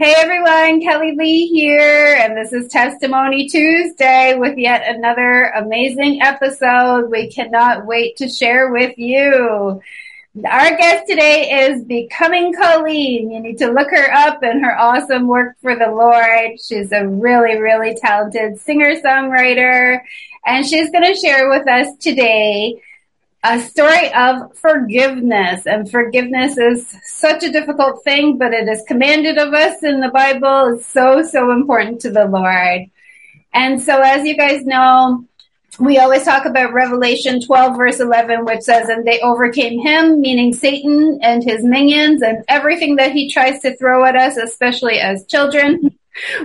Hey everyone, Kellie Leigh here, and this is Testimony Tuesday with yet another amazing episode we cannot wait to share with you. Our guest today is Becoming Coleen. You need to look her up and her awesome work for the Lord. She's a really, really talented singer-songwriter and she's going to share with us today a story of forgiveness. And forgiveness is such a difficult thing, but it is commanded of us in the Bible. It's so, so important to the Lord. And so as you guys know, we always talk about Revelation 12 verse 11, which says, and they overcame him, meaning Satan and his minions and everything that he tries to throw at us, especially as children.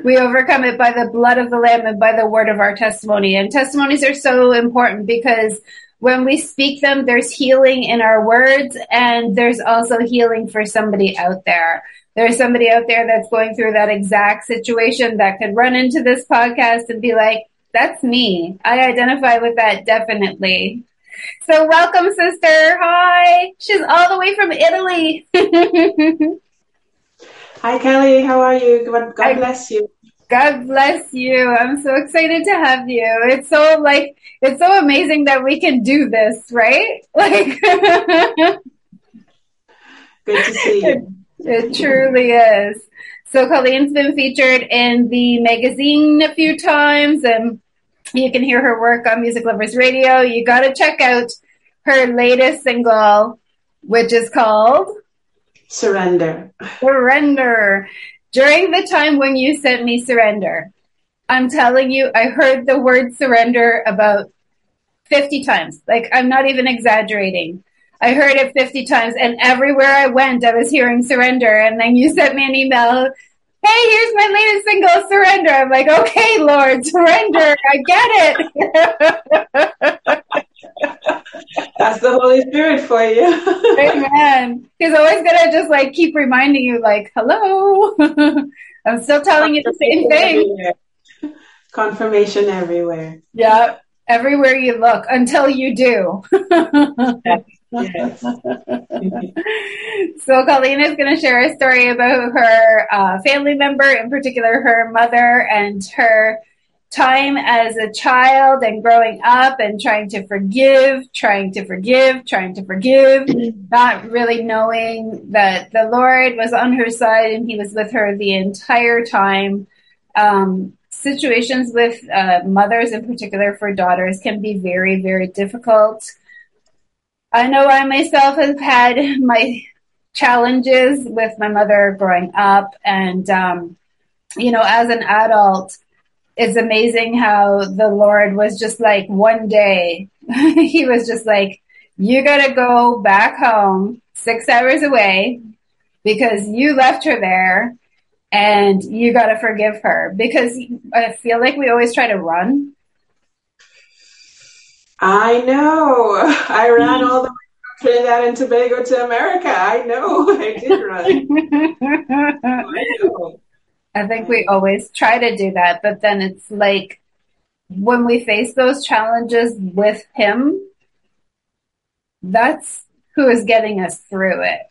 We overcome it by the blood of the lamb and by the word of our testimony. And testimonies are so important because when we speak them, there's healing in our words and there's also healing for somebody out there. There's somebody out there that's going through that exact situation that could run into this podcast and be like, that's me. I identify with that definitely. So welcome, sister. Hi. She's all the way from Italy. Hi, Kellie. How are you? God, bless you. God bless you. I'm so excited to have you. It's so like, it's so amazing that we can do this, right? Like, good to see you. It, it truly is. So Coleen's been featured in the magazine a few times and you can hear her work on Music Lovers Radio. You got to check out her latest single, which is called Surrender. Surrender. During the time when you sent me Surrender, I'm telling you, I heard the word surrender about 50 times. Like, I'm not even exaggerating. I heard it 50 times, and everywhere I went, I was hearing surrender. And then you sent me an email hey, here's my latest single, Surrender. I'm like, okay, Lord, surrender. I get it. That's the Holy Spirit for you. Amen. He's always going to just like keep reminding you, like, hello. I'm still telling you the same thing. Everywhere. Confirmation everywhere. Yeah. Everywhere you look until you do. Yes. so Coleen is going to share a story about her uh, family member, in particular her mother, and her time as a child and growing up and trying to forgive, trying to forgive, trying to forgive, not really knowing that the Lord was on her side and he was with her the entire time. Um, situations with uh, mothers in particular for daughters can be very, very difficult. I know I myself have had my challenges with my mother growing up and, um, you know, as an adult, it's amazing how the Lord was just like one day, he was just like, you gotta go back home six hours away because you left her there and you gotta forgive her because I feel like we always try to run. I know. I ran all the way from Trinidad and Tobago to America. I know. I did run. I know. I think we always try to do that, but then it's like when we face those challenges with him, that's who is getting us through it.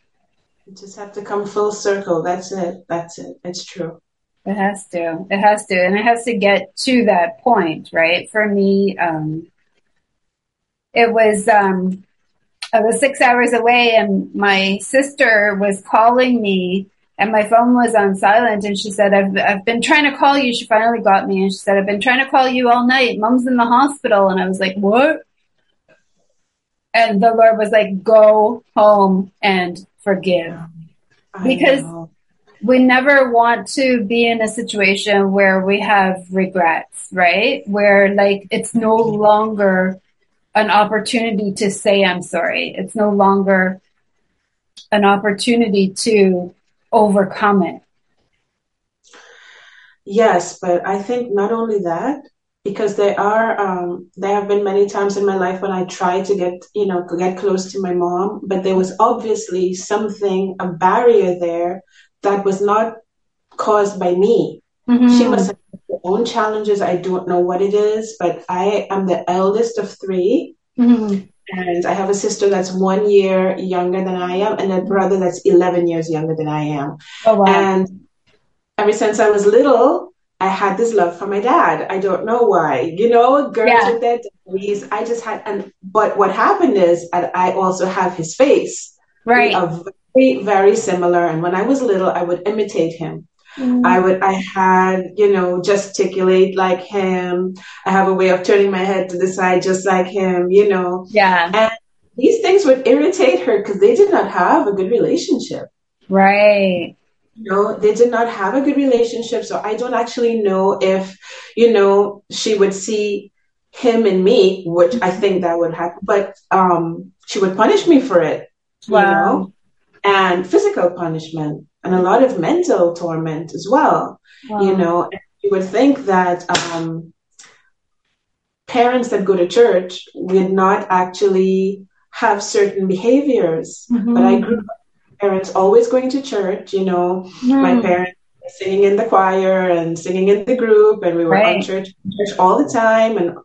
You just have to come full circle. That's it. That's it. It's true. It has to. It has to. And it has to get to that point, right? For me, um, it was, um, I was six hours away and my sister was calling me and my phone was on silent and she said I've I've been trying to call you. She finally got me and she said I've been trying to call you all night. Mom's in the hospital. And I was like what? And the Lord was like go home and forgive. Because we never want to be in a situation where we have regrets right? Where like it's no longer an opportunity to say I'm sorry. It's no longer an opportunity to overcome it. Yes, but I think not only that, because there are um, there have been many times in my life when I tried to get you know get close to my mom, but there was obviously something a barrier there that was not caused by me. Mm-hmm. She must have her own challenges. I don't know what it is, but I am the eldest of 3 mm-hmm and I have a sister that's one year younger than I am, and a brother that's 11 years younger than I am. Oh, wow. And ever since I was little, I had this love for my dad. I don't know why. You know, girls yeah. with their daddies. I just had, and but what happened is, I also have his face. Right. We are very, very similar. And when I was little, I would imitate him. Mm. I would, I had, you know, gesticulate like him. I have a way of turning my head to the side just like him, you know. Yeah. And these things would irritate her because they did not have a good relationship. Right. You know, they did not have a good relationship. So I don't actually know if, you know, she would see him and me, which I think that would happen, but um, she would punish me for it. Wow. You know? And physical punishment and a lot of mental torment as well. Wow. You know, you would think that um, parents that go to church would not actually have certain behaviors, mm-hmm. but I grew up parents always going to church. You know, mm. my parents singing in the choir and singing in the group, and we were right. on church, church all the time. And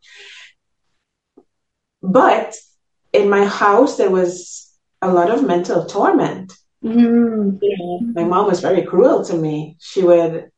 but in my house, there was a lot of mental torment. Mm-hmm. my mom was very cruel to me. She would,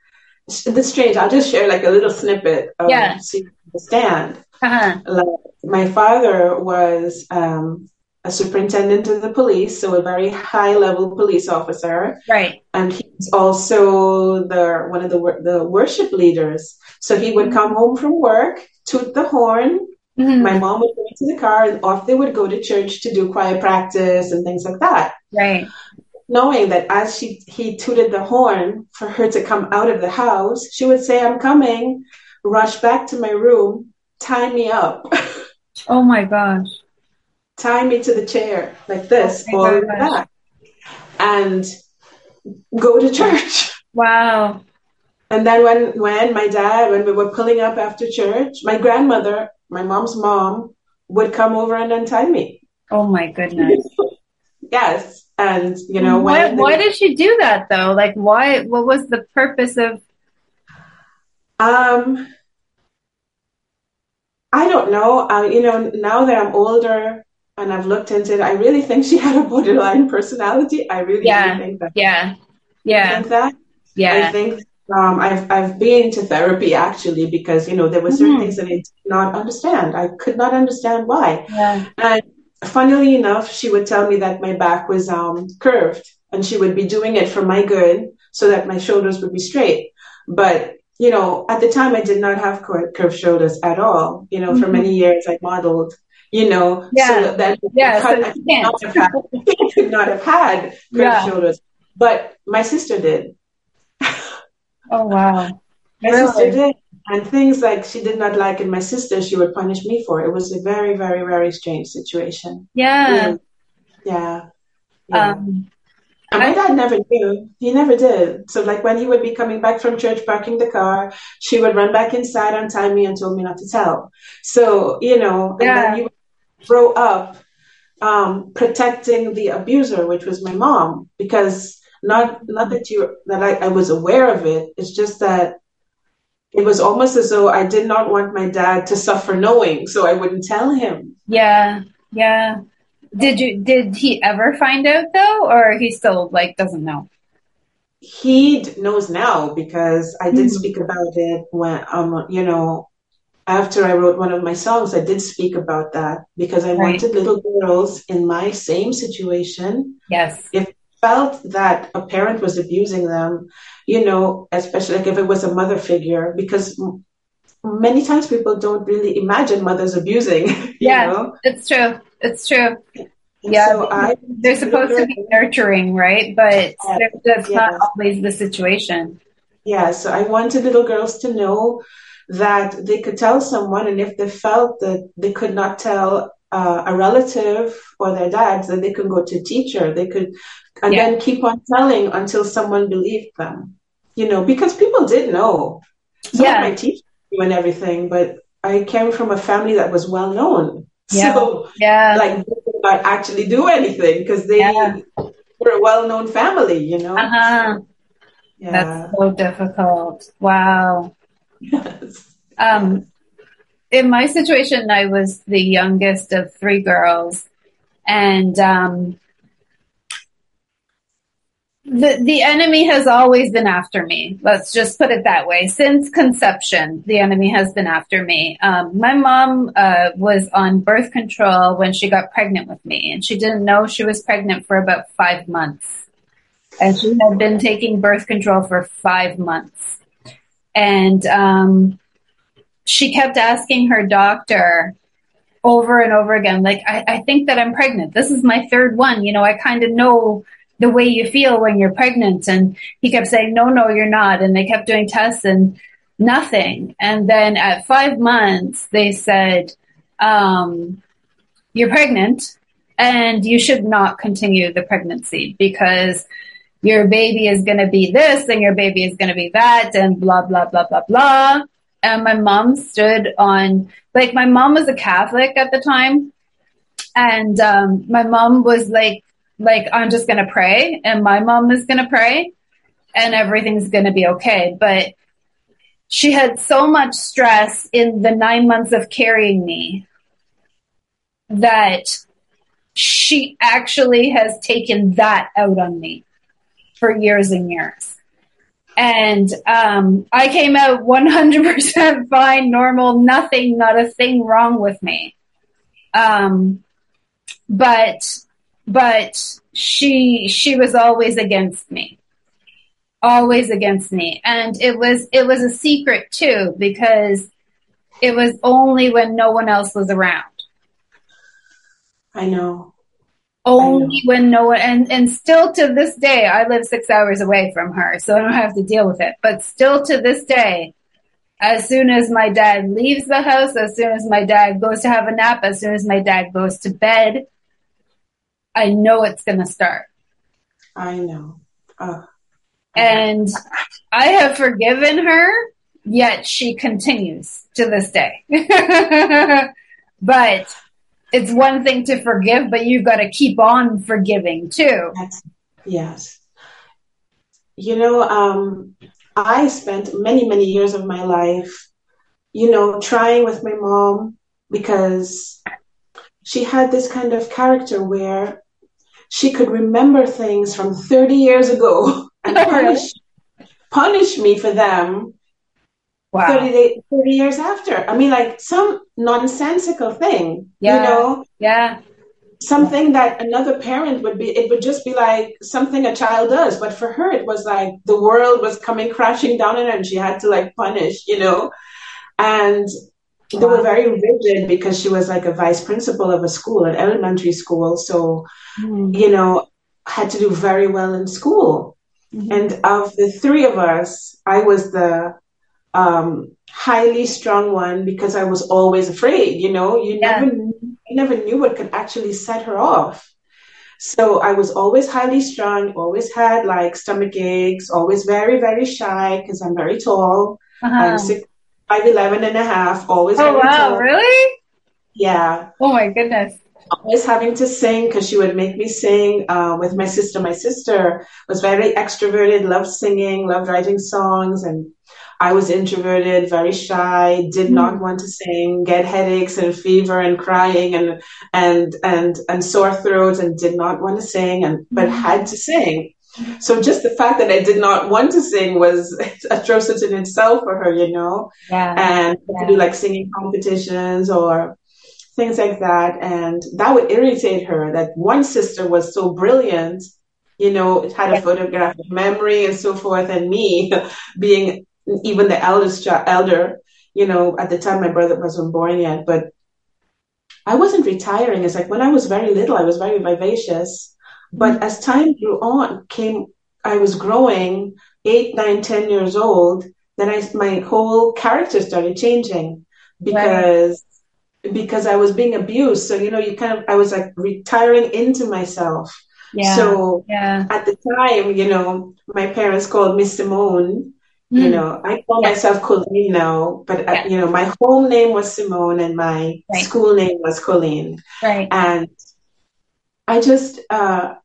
this strange, I'll just share like a little snippet of yeah. so you understand. Uh-huh. Like, my father was um, a superintendent of the police, so a very high level police officer. Right. And he's also the one of the the worship leaders. So he would come home from work, toot the horn. Mm-hmm. My mom would go into the car, and off they would go to church to do choir practice and things like that. Right knowing that as she he tooted the horn for her to come out of the house, she would say, "I'm coming." Rush back to my room, tie me up. oh my gosh! Tie me to the chair like this, oh in the and go to church. Wow. And then when when my dad, when we were pulling up after church, my grandmother, my mom's mom, would come over and untie me. Oh my goodness. yes. And you know, why, why did she do that though? Like, why? What was the purpose of? Um, I don't know. Uh, you know, now that I'm older and I've looked into it, I really think she had a borderline personality. I really yeah. think that. Yeah. Yeah. I think that. Yeah. I think um, I've I've been to therapy actually because you know there were certain mm-hmm. things that I did not understand. I could not understand why. Yeah. And funnily enough, she would tell me that my back was um, curved and she would be doing it for my good so that my shoulders would be straight. But, you know, at the time I did not have curved shoulders at all. You know, mm-hmm. for many years I modeled, you know, yeah. so that yeah, so I, could not have had, could not have had curved yeah. shoulders. But my sister did. Oh, wow. my really? sister did. And things like she did not like in my sister, she would punish me for. It was a very, very, very strange situation. Yeah. Yeah. yeah. Um, and my dad never knew. He never did. So, like when he would be coming back from church, parking the car, she would run back inside, and untie me, and told me not to tell. So, you know, and Yeah. then you grow up um, protecting the abuser, which was my mom, because not not that you that I, I was aware of it. It's just that it was almost as though I did not want my dad to suffer knowing, so I wouldn't tell him. yeah. Yeah. Did you did he ever find out though, or he still like doesn't know? he knows now because I did Mhm. speak about it when um you know after I wrote one of my songs I did speak about that because I Right. wanted little girls in my same situation Yes. If felt that a parent was abusing them you know especially like if it was a mother figure because many times people don't really imagine mothers abusing you Yeah. know It's true. It's true. And Yeah, so I They're supposed to be nurturing, right? But that's not always the situation. Yeah, so I wanted little girls to know that they could tell someone, and if they felt that they could not tell uh, a relative or their dad, that they could go to a teacher. They could, and Yeah. then keep on telling until someone believed them. You know, because people did know. Some Yeah. of my teachers knew and everything, but I came from a family that was well known. Yeah. So, Yeah. like, they could not actually do anything because they Yeah. were a well known family, you know? Uh-huh. Yeah. That's so difficult. Wow. Yes. Um, in my situation, I was the youngest of three girls, and um, the the enemy has always been after me. Let's just put it that way. Since conception, the enemy has been after me. Um, my mom uh, was on birth control when she got pregnant with me, and she didn't know she was pregnant for about five months, and she had been taking birth control for five months, and um, she kept asking her doctor over and over again, like, I, I think that I'm pregnant. This is my third one. You know, I kind of know the way you feel when you're pregnant. And he kept saying, no, no, you're not. And they kept doing tests and nothing. And then at five months, they said, um, you're pregnant and you should not continue the pregnancy because your baby is going to be this and your baby is going to be that and blah, blah, blah, blah, blah. And my mom stood on, like, my mom was a Catholic at the time. And um, my mom was like, like, I'm just going to pray and my mom is going to pray and everything's going to be okay. But she had so much stress in the nine months of carrying me that she actually has taken that out on me for years and years. And um, I came out 100% fine, normal, nothing, not a thing wrong with me. Um, but, but she, she was always against me, always against me. And it was, it was a secret too, because it was only when no one else was around I know. only when no one and and still to this day i live six hours away from her so i don't have to deal with it but still to this day as soon as my dad leaves the house as soon as my dad goes to have a nap as soon as my dad goes to bed i know it's going to start. I know. Oh, and i have forgiven her yet she continues to this day. But it's one thing to forgive but you've got to keep on forgiving too. That's, yes. You know, um, I spent many, many years of my life, you know, trying with my mom because she had this kind of character where she could remember things from 30 years ago and Oh, punish, punish me for them wow 30, day, 30 years after. I mean, like some nonsensical thing, Yeah. you know? yeah something that another parent would be it would just be like something a child does but for her it was like the world was coming crashing down on her and she had to like punish you know and they were very rigid because she was like a vice principal of a school an elementary school so Mhm. you know had to do very well in school Mhm. and of the three of us i was the um, highly strung one because I was always afraid. You know, you yeah. never you never knew what could actually set her off. So I was always highly strung, always had like stomach aches, always very, very shy because I'm very tall. Uh-huh. I'm six, five, 11 and a half, always. Oh, wow. Tall. Really? Yeah. Oh my goodness. Always having to sing because she would make me sing uh, with my sister. My sister was very extroverted, loved singing, loved writing songs, and I was introverted, very shy, did mm. not want to sing, get headaches and fever and crying and and and and sore throats and did not want to sing and but mm. had to sing. So just the fact that I did not want to sing was atrocious in itself for her, you know. Yeah. And yeah. to do like singing competitions or things like that. And that would irritate her that one sister was so brilliant, you know, had a photographic memory and so forth, and me being even the eldest child, elder, you know, at the time my brother wasn't born yet, but I wasn't retiring. It's like when I was very little, I was very vivacious. But as time grew on, came, I was growing eight, nine, ten years old. Then I, my whole character started changing because, right. because I was being abused. So, you know, you kind of, I was like retiring into myself. Yeah. So yeah. at the time, you know, my parents called me Simone you mm. know, I call yeah. myself Coleen now, but uh, you know, my home name was Simone and my right. school name was Coleen. Right. And I just, uh,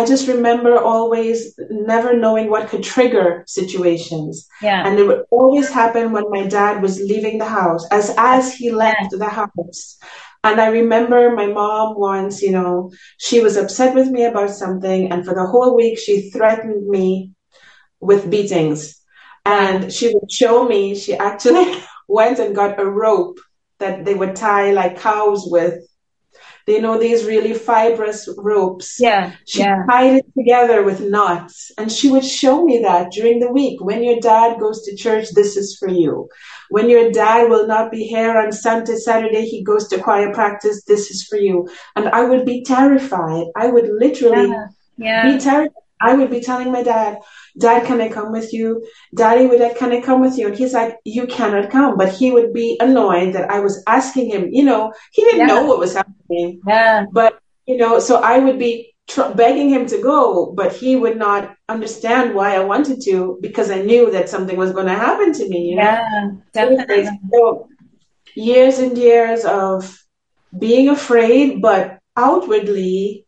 I just remember always never knowing what could trigger situations. Yeah. And it would always happen when my dad was leaving the house, as as he left the house. And I remember my mom once, you know, she was upset with me about something, and for the whole week she threatened me with beatings. And she would show me, she actually went and got a rope that they would tie like cows with. They know these really fibrous ropes. Yeah. She yeah. tied it together with knots. And she would show me that during the week. When your dad goes to church, this is for you. When your dad will not be here on Sunday, Saturday, he goes to choir practice, this is for you. And I would be terrified. I would literally yeah. Yeah. be terrified. I would be telling my dad, Dad, can I come with you? Daddy, would I, can I come with you? And he's like, you cannot come. But he would be annoyed that I was asking him, you know, he didn't yeah. know what was happening. Yeah. But, you know, so I would be tr- begging him to go, but he would not understand why I wanted to because I knew that something was going to happen to me. You know? Yeah, definitely. So years and years of being afraid, but outwardly,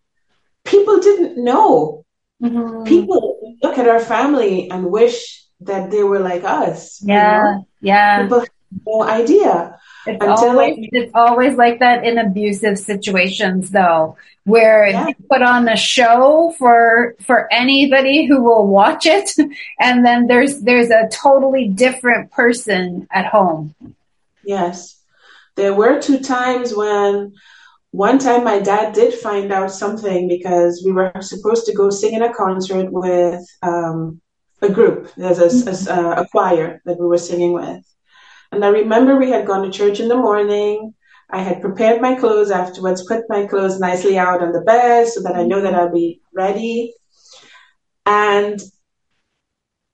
people didn't know. Mm-hmm. People look at our family and wish that they were like us. Yeah, you know? yeah. People have no idea. It's always, it's always like that in abusive situations, though, where yeah. you put on the show for for anybody who will watch it, and then there's there's a totally different person at home. Yes, there were two times when one time my dad did find out something because we were supposed to go sing in a concert with um, a group. There's a, a, a, choir that we were singing with. And I remember we had gone to church in the morning. I had prepared my clothes afterwards, put my clothes nicely out on the bed so that I know that I'll be ready. And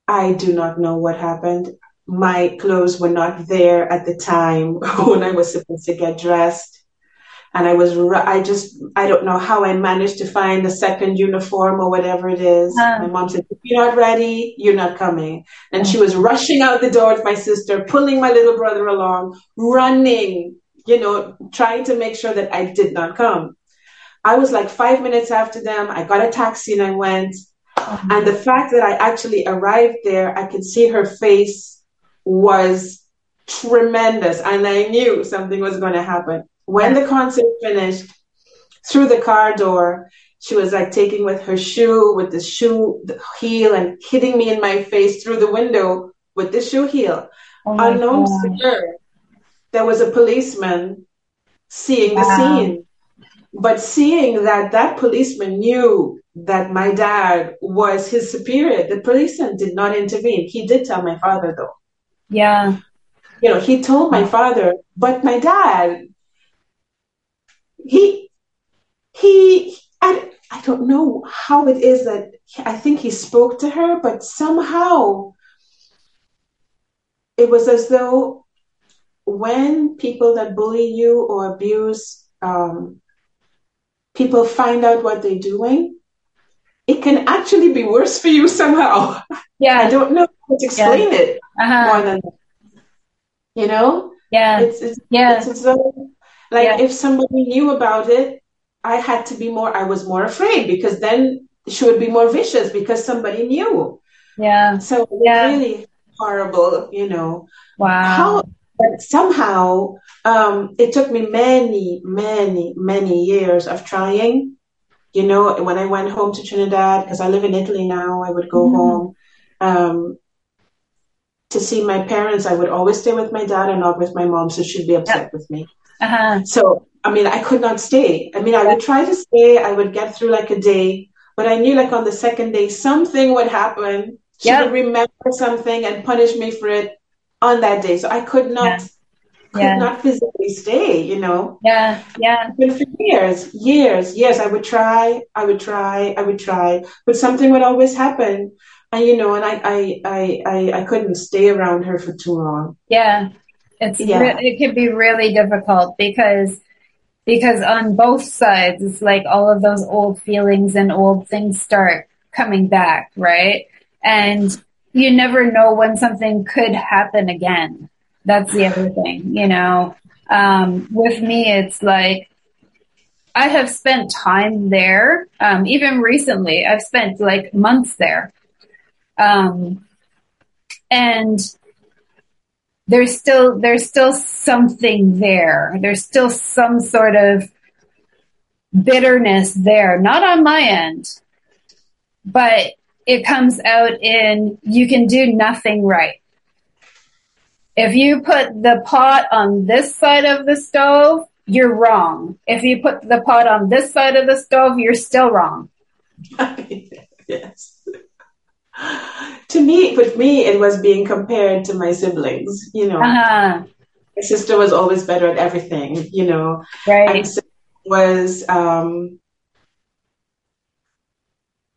I do not know what happened. My clothes were not there at the time when I was supposed to get dressed and I was I just I don't know how I managed to find the second uniform or whatever it is. My mom said, "If you're not ready, you're not coming." And she was rushing out the door with my sister, pulling my little brother along, running, you know, trying to make sure that I did not come. I was like five minutes after them. I got a taxi and I went. Mm-hmm. And the fact that I actually arrived there, I could see her face was tremendous, and I knew something was going to happen when the concert finished, through the car door, she was like taking with her shoe, with the shoe the heel, and hitting me in my face through the window with the shoe heel. Oh Unknown to her, there was a policeman seeing the scene. But seeing that that policeman knew that my dad was his superior, the policeman did not intervene. He did tell my father, though. Yeah. You know, he told my father, but my dad he he I, I don't know how it is that I think he spoke to her, but somehow it was as though when people that bully you or abuse um, people find out what they're doing, it can actually be worse for you somehow. Yeah. I don't know how to explain Yeah. it Uh-huh. more than that. You know? Yeah. It's, it's, Yeah. it's as though, like, Yeah. if somebody knew about it, I had to be more, I was more afraid because then she would be more vicious because somebody knew. Yeah. So Yeah. really horrible, you know. Wow. How, but somehow, um, it took me many, many, many years of trying. You know, when I went home to Trinidad, because I live in Italy now, I would go Mhm. home um, to see my parents. I would always stay with my dad and not with my mom, so she'd be upset with me. Uh-huh. So, I mean, I could not stay. I mean, I would try to stay, I would get through like a day, but I knew like on the second day, something would happen. She Yeah. would remember something and punish me for it on that day. So I could not, could Yeah. not physically stay, you know. Yeah. Yeah. But for years, years, years, I would try, I would try, I would try, but something would always happen. And you know, and I, I, I, I couldn't stay around her for too long. Yeah. It's Yeah. re- it can be really difficult because because on both sides it's like all of those old feelings and old things start coming back, right? And you never know when something could happen again. That's the other thing, you know. Um, with me, it's like I have spent time there. Um, even recently, I've spent like months there. Um, and there's still there's still something there. There's still some sort of bitterness there, not on my end, but it comes out in you can do nothing right. If you put the pot on this side of the stove, you're wrong. If you put the pot on this side of the stove, you're still wrong. yes. To me, with me, it was being compared to my siblings. You know, Uh-huh. my sister was always better at everything. You know, Right. and so was, um,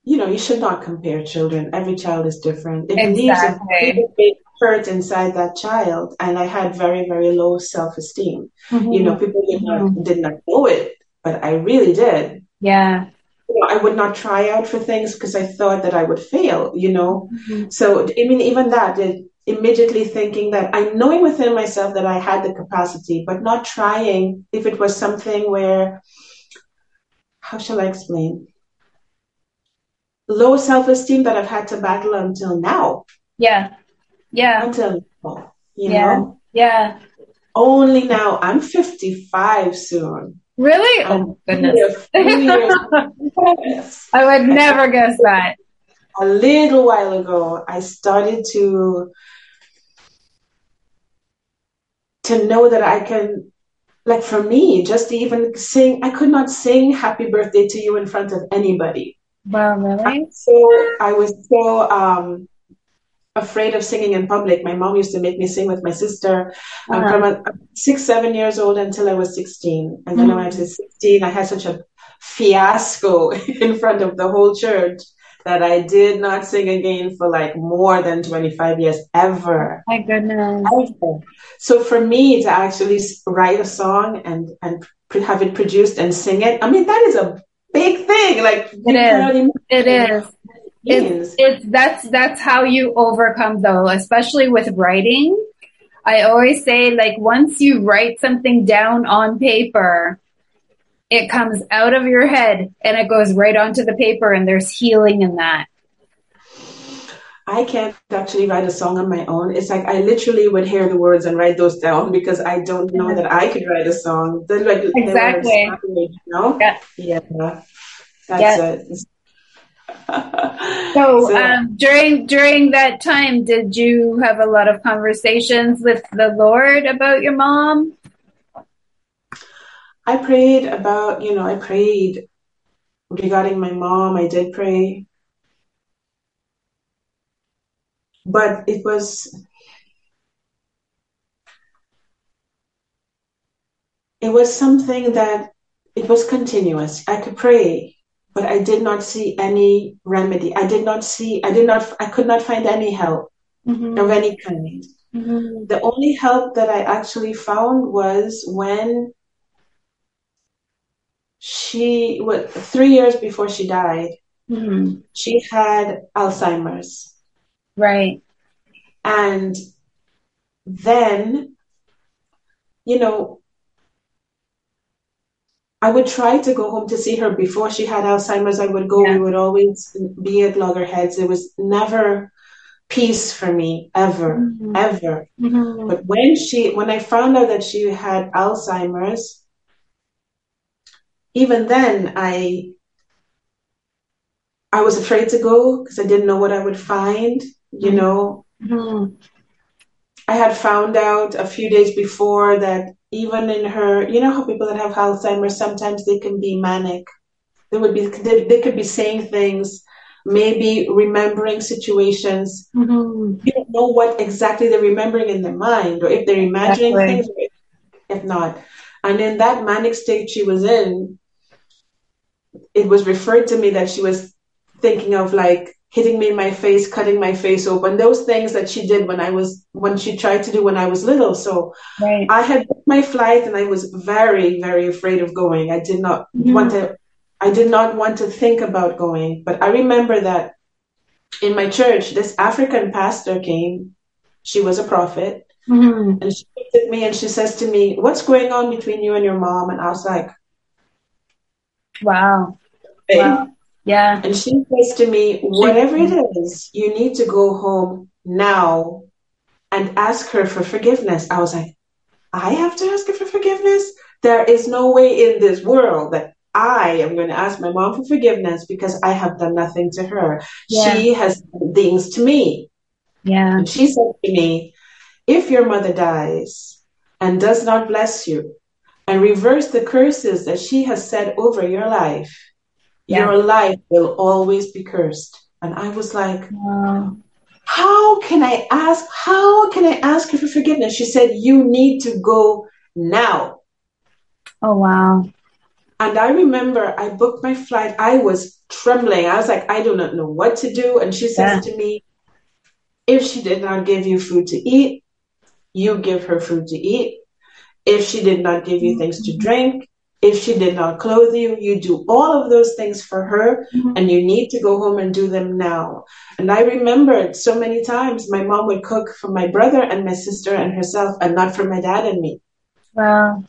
you know, you should not compare children. Every child is different. It leaves a big, hurt inside that child, and I had very, very low self-esteem. Mm-hmm. You know, people did not did not know it, but I really did. Yeah. I would not try out for things because I thought that I would fail, you know. Mhm. So, I mean, even that, it, immediately thinking that I knowing within myself that I had the capacity, but not trying if it was something where, how shall I explain? Low self esteem that I've had to battle until now, Yeah. Yeah. until now, you Yeah. know. Yeah. Only now, I'm 55 soon. Really? I'm Oh goodness. a few years- I would never guess that. a little while ago, I started to to know that I can, like for me, just even sing. I could not sing "Happy Birthday" to you in front of anybody. Wow, really? So I was so um, afraid of singing in public. My mom used to make me sing with my sister um, from a, six, seven years old until I was 16. And then when I was 16, I had such a fiasco in front of the whole church that I did not sing again for like more than 25 years ever. My goodness. Ever. So for me to actually write a song and, and pr- have it produced and sing it, I mean, that is a big thing. Like, It is. It is. What it means. It's, it's that's that's how you overcome though, especially with writing. I always say like once you write something down on paper, it comes out of your head and it goes right onto the paper and there's healing in that. I can't actually write a song on my own. It's like I literally would hear the words and write those down because I don't know that I could write a song. They're like, Exactly. you know? Yeah. Yeah. That's Yeah. it. So, So- um, during during that time, did you have a lot of conversations with the Lord about your mom? I prayed about, you know, I prayed regarding my mom. I did pray. But it was, it was something that it was continuous. I could pray, but I did not see any remedy. I did not see, I did not, I could not find any help Mm-hmm. of any kind. Mm-hmm. The only help that I actually found was when she, what, three years before she died, mm-hmm. she had Alzheimer's. Right. And then, you know, I would try to go home to see her before she had Alzheimer's. I would go, yeah. we would always be at loggerheads. It was never peace for me, ever, mm-hmm. ever. Mm-hmm. But when she, when I found out that she had Alzheimer's, even then I, I was afraid to go because I didn't know what I would find, you mm-hmm. know. Mm-hmm. I had found out a few days before that even in her, you know how people that have Alzheimer's sometimes they can be manic. They would be they, they could be saying things, maybe remembering situations. Mm-hmm. You don't know what exactly they're remembering in their mind, or if they're imagining exactly. things, if not. And in that manic state she was in, it was referred to me that she was thinking of like hitting me in my face, cutting my face open, those things that she did when I was, when she tried to do when I was little. So right. I had my flight and I was very, very afraid of going. I did not mm-hmm. want to, I did not want to think about going. But I remember that in my church, this African pastor came. She was a prophet. Mm-hmm. And she looked at me and she says to me, What's going on between you and your mom? And I was like, Wow. Hey. wow. Yeah. And she says to me, whatever it is, you need to go home now and ask her for forgiveness. I was like, I have to ask her for forgiveness? There is no way in this world that I am going to ask my mom for forgiveness because I have done nothing to her. Yeah. She has done things to me. Yeah. And she said to me, if your mother dies and does not bless you and reverse the curses that she has said over your life, yeah. your life will always be cursed. And I was like, wow. how can I ask? How can I ask her for forgiveness? She said, you need to go now. Oh, wow. And I remember I booked my flight. I was trembling. I was like, I do not know what to do. And she says yeah. to me, if she did not give you food to eat, you give her food to eat. If she did not give you things to mm-hmm. drink, if she did not clothe you, you do all of those things for her mm-hmm. and you need to go home and do them now. And I remembered so many times my mom would cook for my brother and my sister and herself and not for my dad and me. Wow.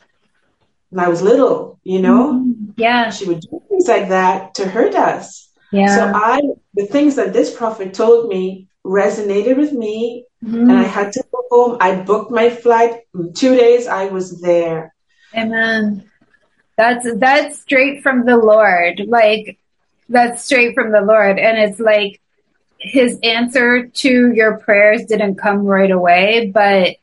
And I was little, you know? Mm-hmm. Yeah. She would do things like that to hurt us. Yeah. So I, the things that this prophet told me resonated with me mm-hmm. and I had to go home. I booked my flight. In two days I was there. Amen. That's that's straight from the Lord. Like that's straight from the Lord. And it's like his answer to your prayers didn't come right away, but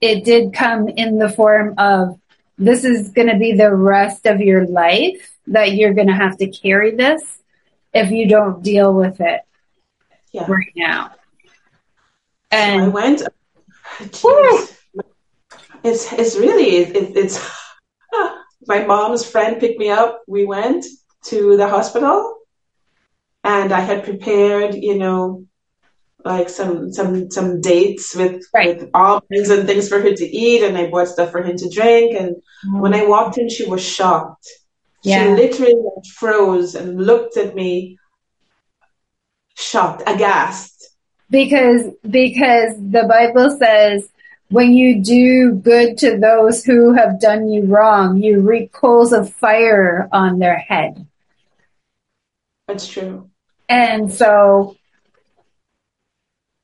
it did come in the form of this is going to be the rest of your life that you're going to have to carry this if you don't deal with it yeah. right now. And so I went. It's it's really it, it's ah, my mom's friend picked me up. We went to the hospital and I had prepared, you know, like some some some dates with right. with almonds and things for her to eat and I bought stuff for him to drink and mm. when I walked in she was shocked. Yeah. She literally froze and looked at me shocked, aghast. Because because the Bible says when you do good to those who have done you wrong, you reap coals of fire on their head. That's true. And so,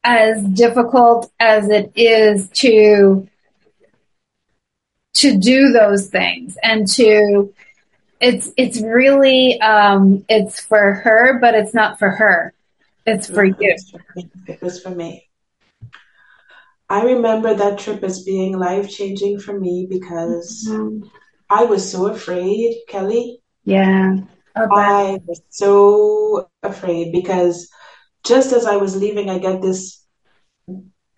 as difficult as it is to to do those things and to it's it's really um it's for her but it's not for her it's for you it was for me I remember that trip as being life changing for me because mm-hmm. I was so afraid, Kellie. Yeah. I was so afraid because just as I was leaving, I get this.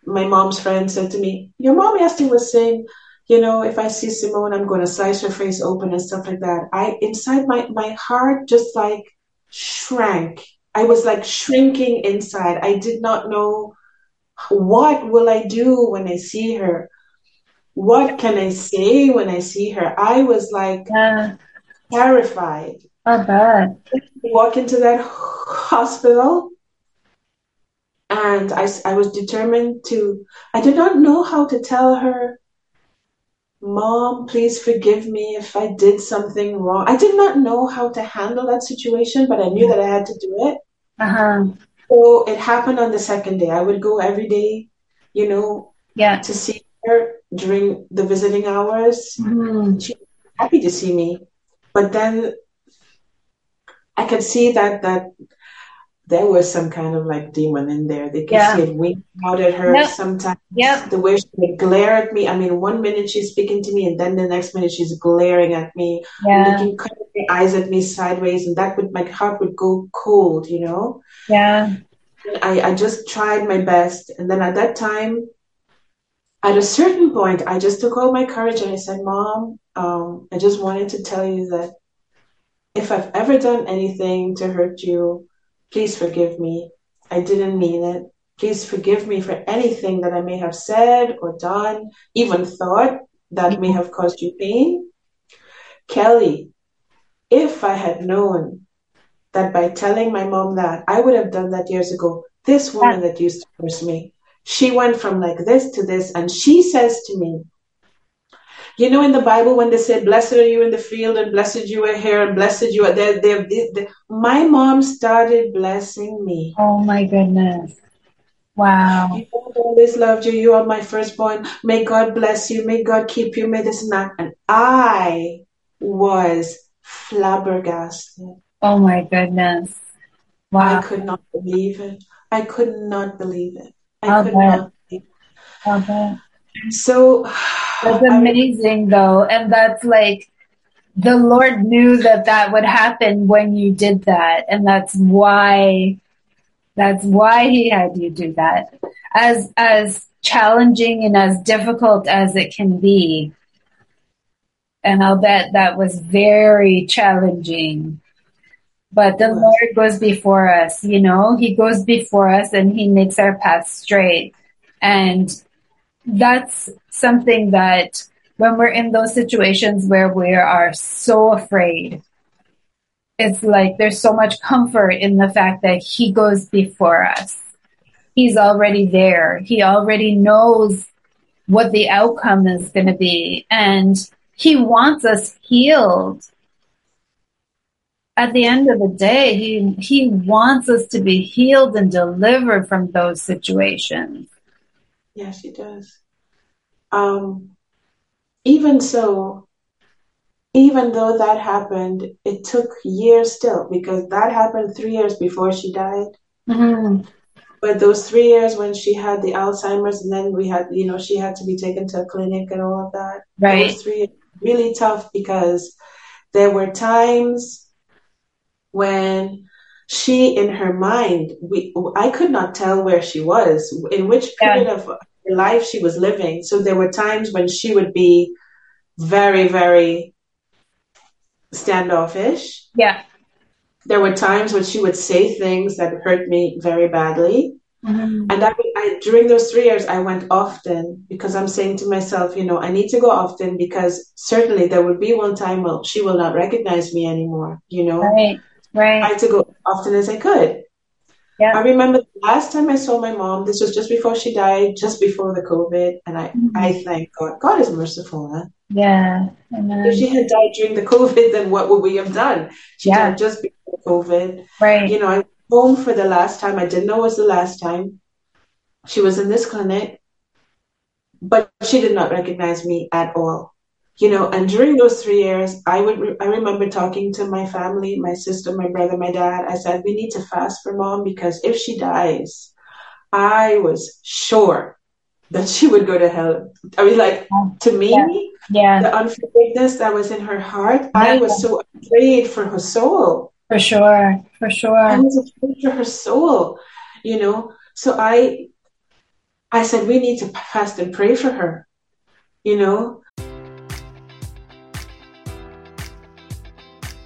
My mom's friend said to me, Your mom yesterday was saying, you know, if I see Simone, I'm going to slice her face open and stuff like that. I, inside my, my heart just like shrank. I was like shrinking inside. I did not know What will I do when I see her? What can I say when I see her? I was like Yeah. terrified. I bet. Walk into that hospital, and I, I was determined to, I did not know how to tell her, Mom, please forgive me if I did something wrong. I did not know how to handle that situation, but I knew that I had to do it. Uh-huh. So it happened on the second day. I would go every day, you know, Yeah. to see her during the visiting hours. Mhm. She was happy to see me. But then I could see that that there was some kind of like demon in there. They could Yeah. see it winking out at her Yep. sometimes. Yep. The way she would glare at me. I mean, one minute she's speaking to me, and then the next minute she's glaring at me, Yeah. looking kind of eyes at me sideways, and that would my heart would go cold, you know. Yeah. I, I just tried my best. And then at that time, at a certain point, I just took all my courage and I said, Mom, um, I just wanted to tell you that if I've ever done anything to hurt you, please forgive me. I didn't mean it. Please forgive me for anything that I may have said or done, even thought that may have caused you pain. Kellie, if I had known that by telling my mom that, I would have done that years ago. This woman that used to curse me, she went from like this to this, and she says to me, you know, in the Bible, when they say, Blessed are you in the field, and blessed you are here, and blessed you are there, my mom started blessing me. Oh my goodness. Wow. You know, always loved you. You are my firstborn. May God bless you. May God keep you. May this and that. And I was flabbergasted. Oh my goodness. Wow. I could not believe it. I could not believe it. I I'll could bet. not believe it. So That's I- amazing though. And that's like the Lord knew that that would happen when you did that. And that's why, that's why he had you do that. As, as challenging and as difficult as it can be. And I'll bet that was very challenging. But the. Lord goes before us, you know, he goes before us and he makes our path straight. And that's something that when we're in those situations where we are so afraid, it's like there's so much comfort in the fact that he goes before us. He's already there. He already knows what the outcome is going to be. And he wants us healed. At the end of the day, he, he wants us to be healed and delivered from those situations. Yes, he does. Um, even so, even though that happened, it took years still because that happened three years before she died. Mm-hmm. But those three years when she had the Alzheimer's, and then we had, you know, she had to be taken to a clinic and all of that. Right. Those three years really tough because there were times when she, in her mind, we, I could not tell where she was, in which Yeah. period of her life she was living. So there were times when she would be very, very standoffish. Yeah. There were times when she would say things that hurt me very badly. Mm-hmm. And I, I, during those three years, I went often because I'm saying to myself, you know, I need to go often because certainly there would be one time when she will not recognize me anymore. You know, Right. I had to go as often as I could. Yeah. I remember the last time I saw my mom. This was just before she died, just before the COVID, and I, Mhm. I thank God. God is merciful. Huh? Yeah. If she had died during the COVID, then what would we have done? She Yeah. died just before COVID. Right. You know, I went home for the last time. I didn't know it was the last time. She was in this clinic, but she did not recognize me at all. You know, and during those three years, I would re- I remember talking to my family, my sister, my brother, my dad. I said, we need to fast for mom because if she dies, I was sure that she would go to hell. I mean, like to me, Yeah. the unforgiveness that was in her heart, I was so afraid for her soul. For sure. For I sure. was afraid for her soul, you know. So I, I said we need to fast and pray for her, you know.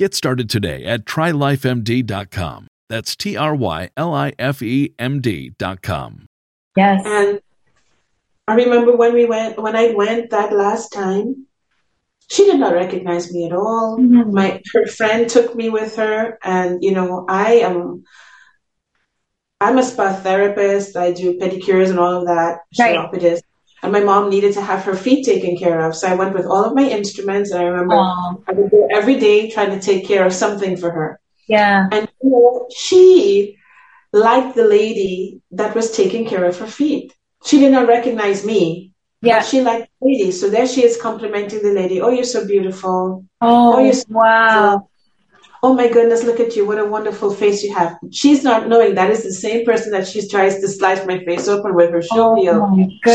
Get started today at trylifemd.com. That's T R Y L I F E M D.com. Yes. And I remember when we went, when I went that last time, she did not recognize me at all. Mhm. My her friend took me with her, and you know, I am. I'm a spa therapist. I do pedicures and all of that, Right. chiropodist. And my mom needed to have her feet taken care of, so I went with all of my instruments. And I remember Aw. I would go every day trying to take care of something for her. Yeah. And you know, she liked the lady that was taking care of her feet. She did not recognize me, Yeah. she liked the lady. So there she is complimenting the lady. Oh, you're so beautiful. Oh, Oh, you're so wow. Oh my goodness, look at you. What a wonderful face you have. She's not knowing that is the same person that she tries to slice my face open with her shoe Oh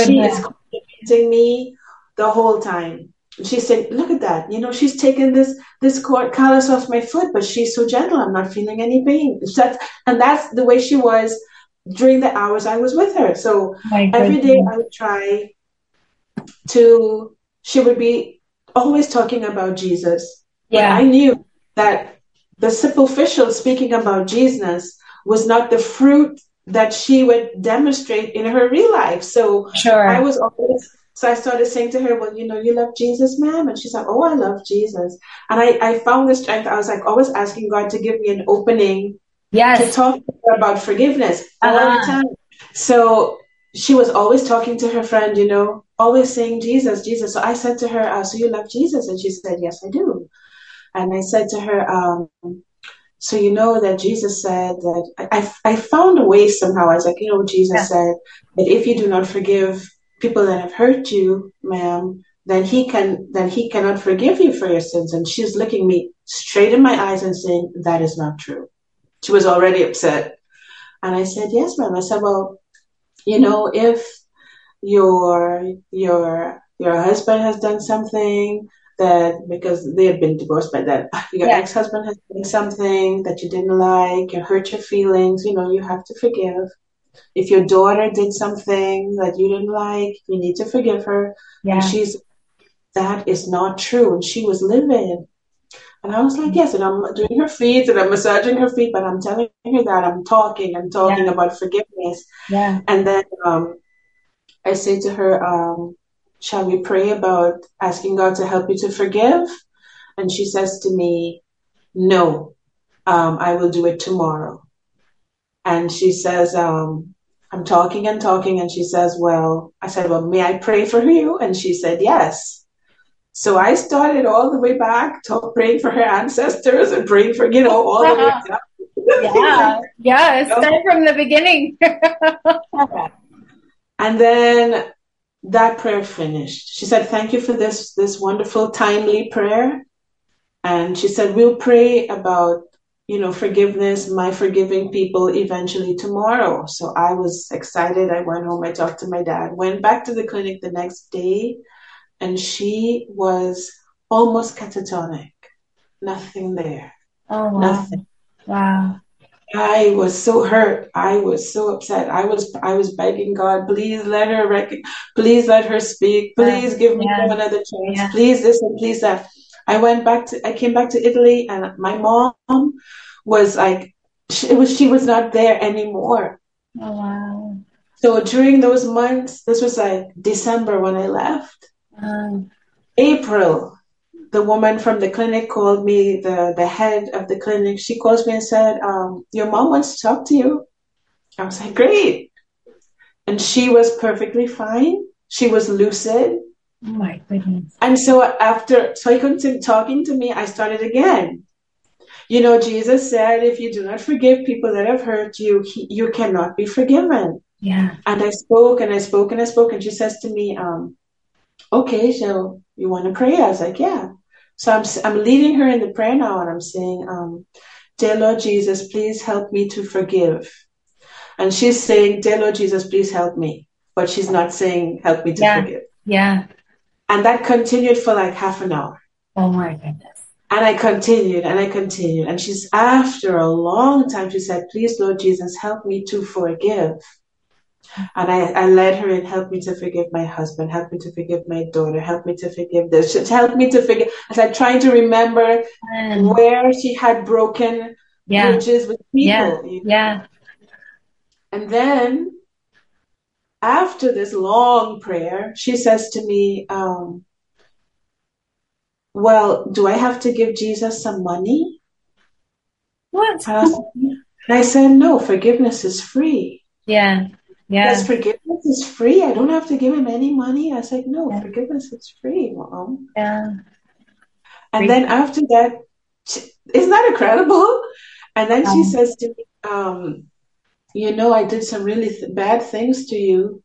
She is complimenting me the whole time. She said, "Look at that. You know, she's taken this this callus off my foot, but she's so gentle. I'm not feeling any pain." That's, and that's the way she was during the hours I was with her. So every day. I would try to. She would be always talking about Jesus. Yeah. I knew that the superficial speaking about Jesus was not the fruit that she would demonstrate in her real life. So Sure. I was always, so I started saying to her, Well, you know, you love Jesus, ma'am? And she's like, Oh, I love Jesus. And I, I found the strength. I was like, always asking God to give me an opening to yes. talk to her about forgiveness all Uh-huh. the time. So she was always talking to her friend, you know, always saying Jesus, Jesus. So I said to her, uh, So you love Jesus? And she said, Yes, I do. And I said to her, um, so you know that Jesus said that I, I, found a way somehow. I was like, you know, Jesus Yeah. said that if you do not forgive people that have hurt you, ma'am, then he can then he cannot forgive you for your sins. And she's looking me straight in my eyes and saying, That is not true. She was already upset. And I said, Yes, ma'am. I said, Well, you know, if your your your husband has done something that because they had been divorced by then, your Yeah. ex-husband has done something that you didn't like, you hurt your feelings, you know, you have to forgive. If your daughter did something that you didn't like, you need to forgive her. Yeah. And she's that is not true. And she was living. And I was like, yes, and I'm doing her feet and I'm massaging her feet, but I'm telling her that I'm talking, I'm talking Yeah. about forgiveness. Yeah. And then um, I say to her, um, shall we pray about asking God to help you to forgive? And she says to me, no, um, I will do it tomorrow. And she says, um, I'm talking and talking. And she says, well, I said, well, may I pray for you? And she said, yes. So I started all the way back, to praying for her ancestors and praying for, you know, all the way down. yeah, yeah, start from the beginning. and then that prayer finished. She said, "Thank you for this this wonderful timely prayer." And she said, "We'll pray about you know forgiveness, my forgiving people eventually tomorrow." So I was excited. I went home. I talked to my dad. Went back to the clinic the next day, and she was almost catatonic. Nothing there. Oh wow! Nothing. Wow. I was so hurt. I was so upset. I was I was begging God, please let her rec- please let her speak. Please give me another chance. Please this and please that. I went back to I came back to Italy and my mom was like she was she was not there anymore. Oh wow. So during those months, this was like December when I left. Um, April, the woman from the clinic called me, the, the head of the clinic. She calls me and said, um, Your mom wants to talk to you. I was like, Great. And she was perfectly fine. She was lucid. Oh my goodness. And so after, so he continued talking to me, I started again. You know, Jesus said, if you do not forgive people that have hurt you, he, you cannot be forgiven. Yeah. And I spoke and I spoke and I spoke. And she says to me, um, okay, so you want to pray? I was like, yeah. So I'm, I'm leading her in the prayer now and I'm saying, um, Dear Lord Jesus, please help me to forgive. And she's saying, Dear Lord Jesus, please help me. But she's not saying, help me to yeah. forgive. Yeah. And that continued for like half an hour. Oh my goodness. And I continued and I continued. And she's, after a long time, she said, Please, Lord Jesus, help me to forgive. And I, I led her in, help me to forgive my husband, help me to forgive my daughter, help me to forgive this, just help me to forgive. As I tried to remember mm. where she had broken yeah. bridges with people. Yeah. yeah. And then after this long prayer, she says to me, um, well, do I have to give Jesus some money? What? And I said, no, forgiveness is free. Yeah. Yeah. Because forgiveness is free. I don't have to give him any money. I said, no, yeah. forgiveness is free, mom. Yeah. And then after that, isn't that incredible? And then um, she says to me, um, you know, I did some really th- bad things to you.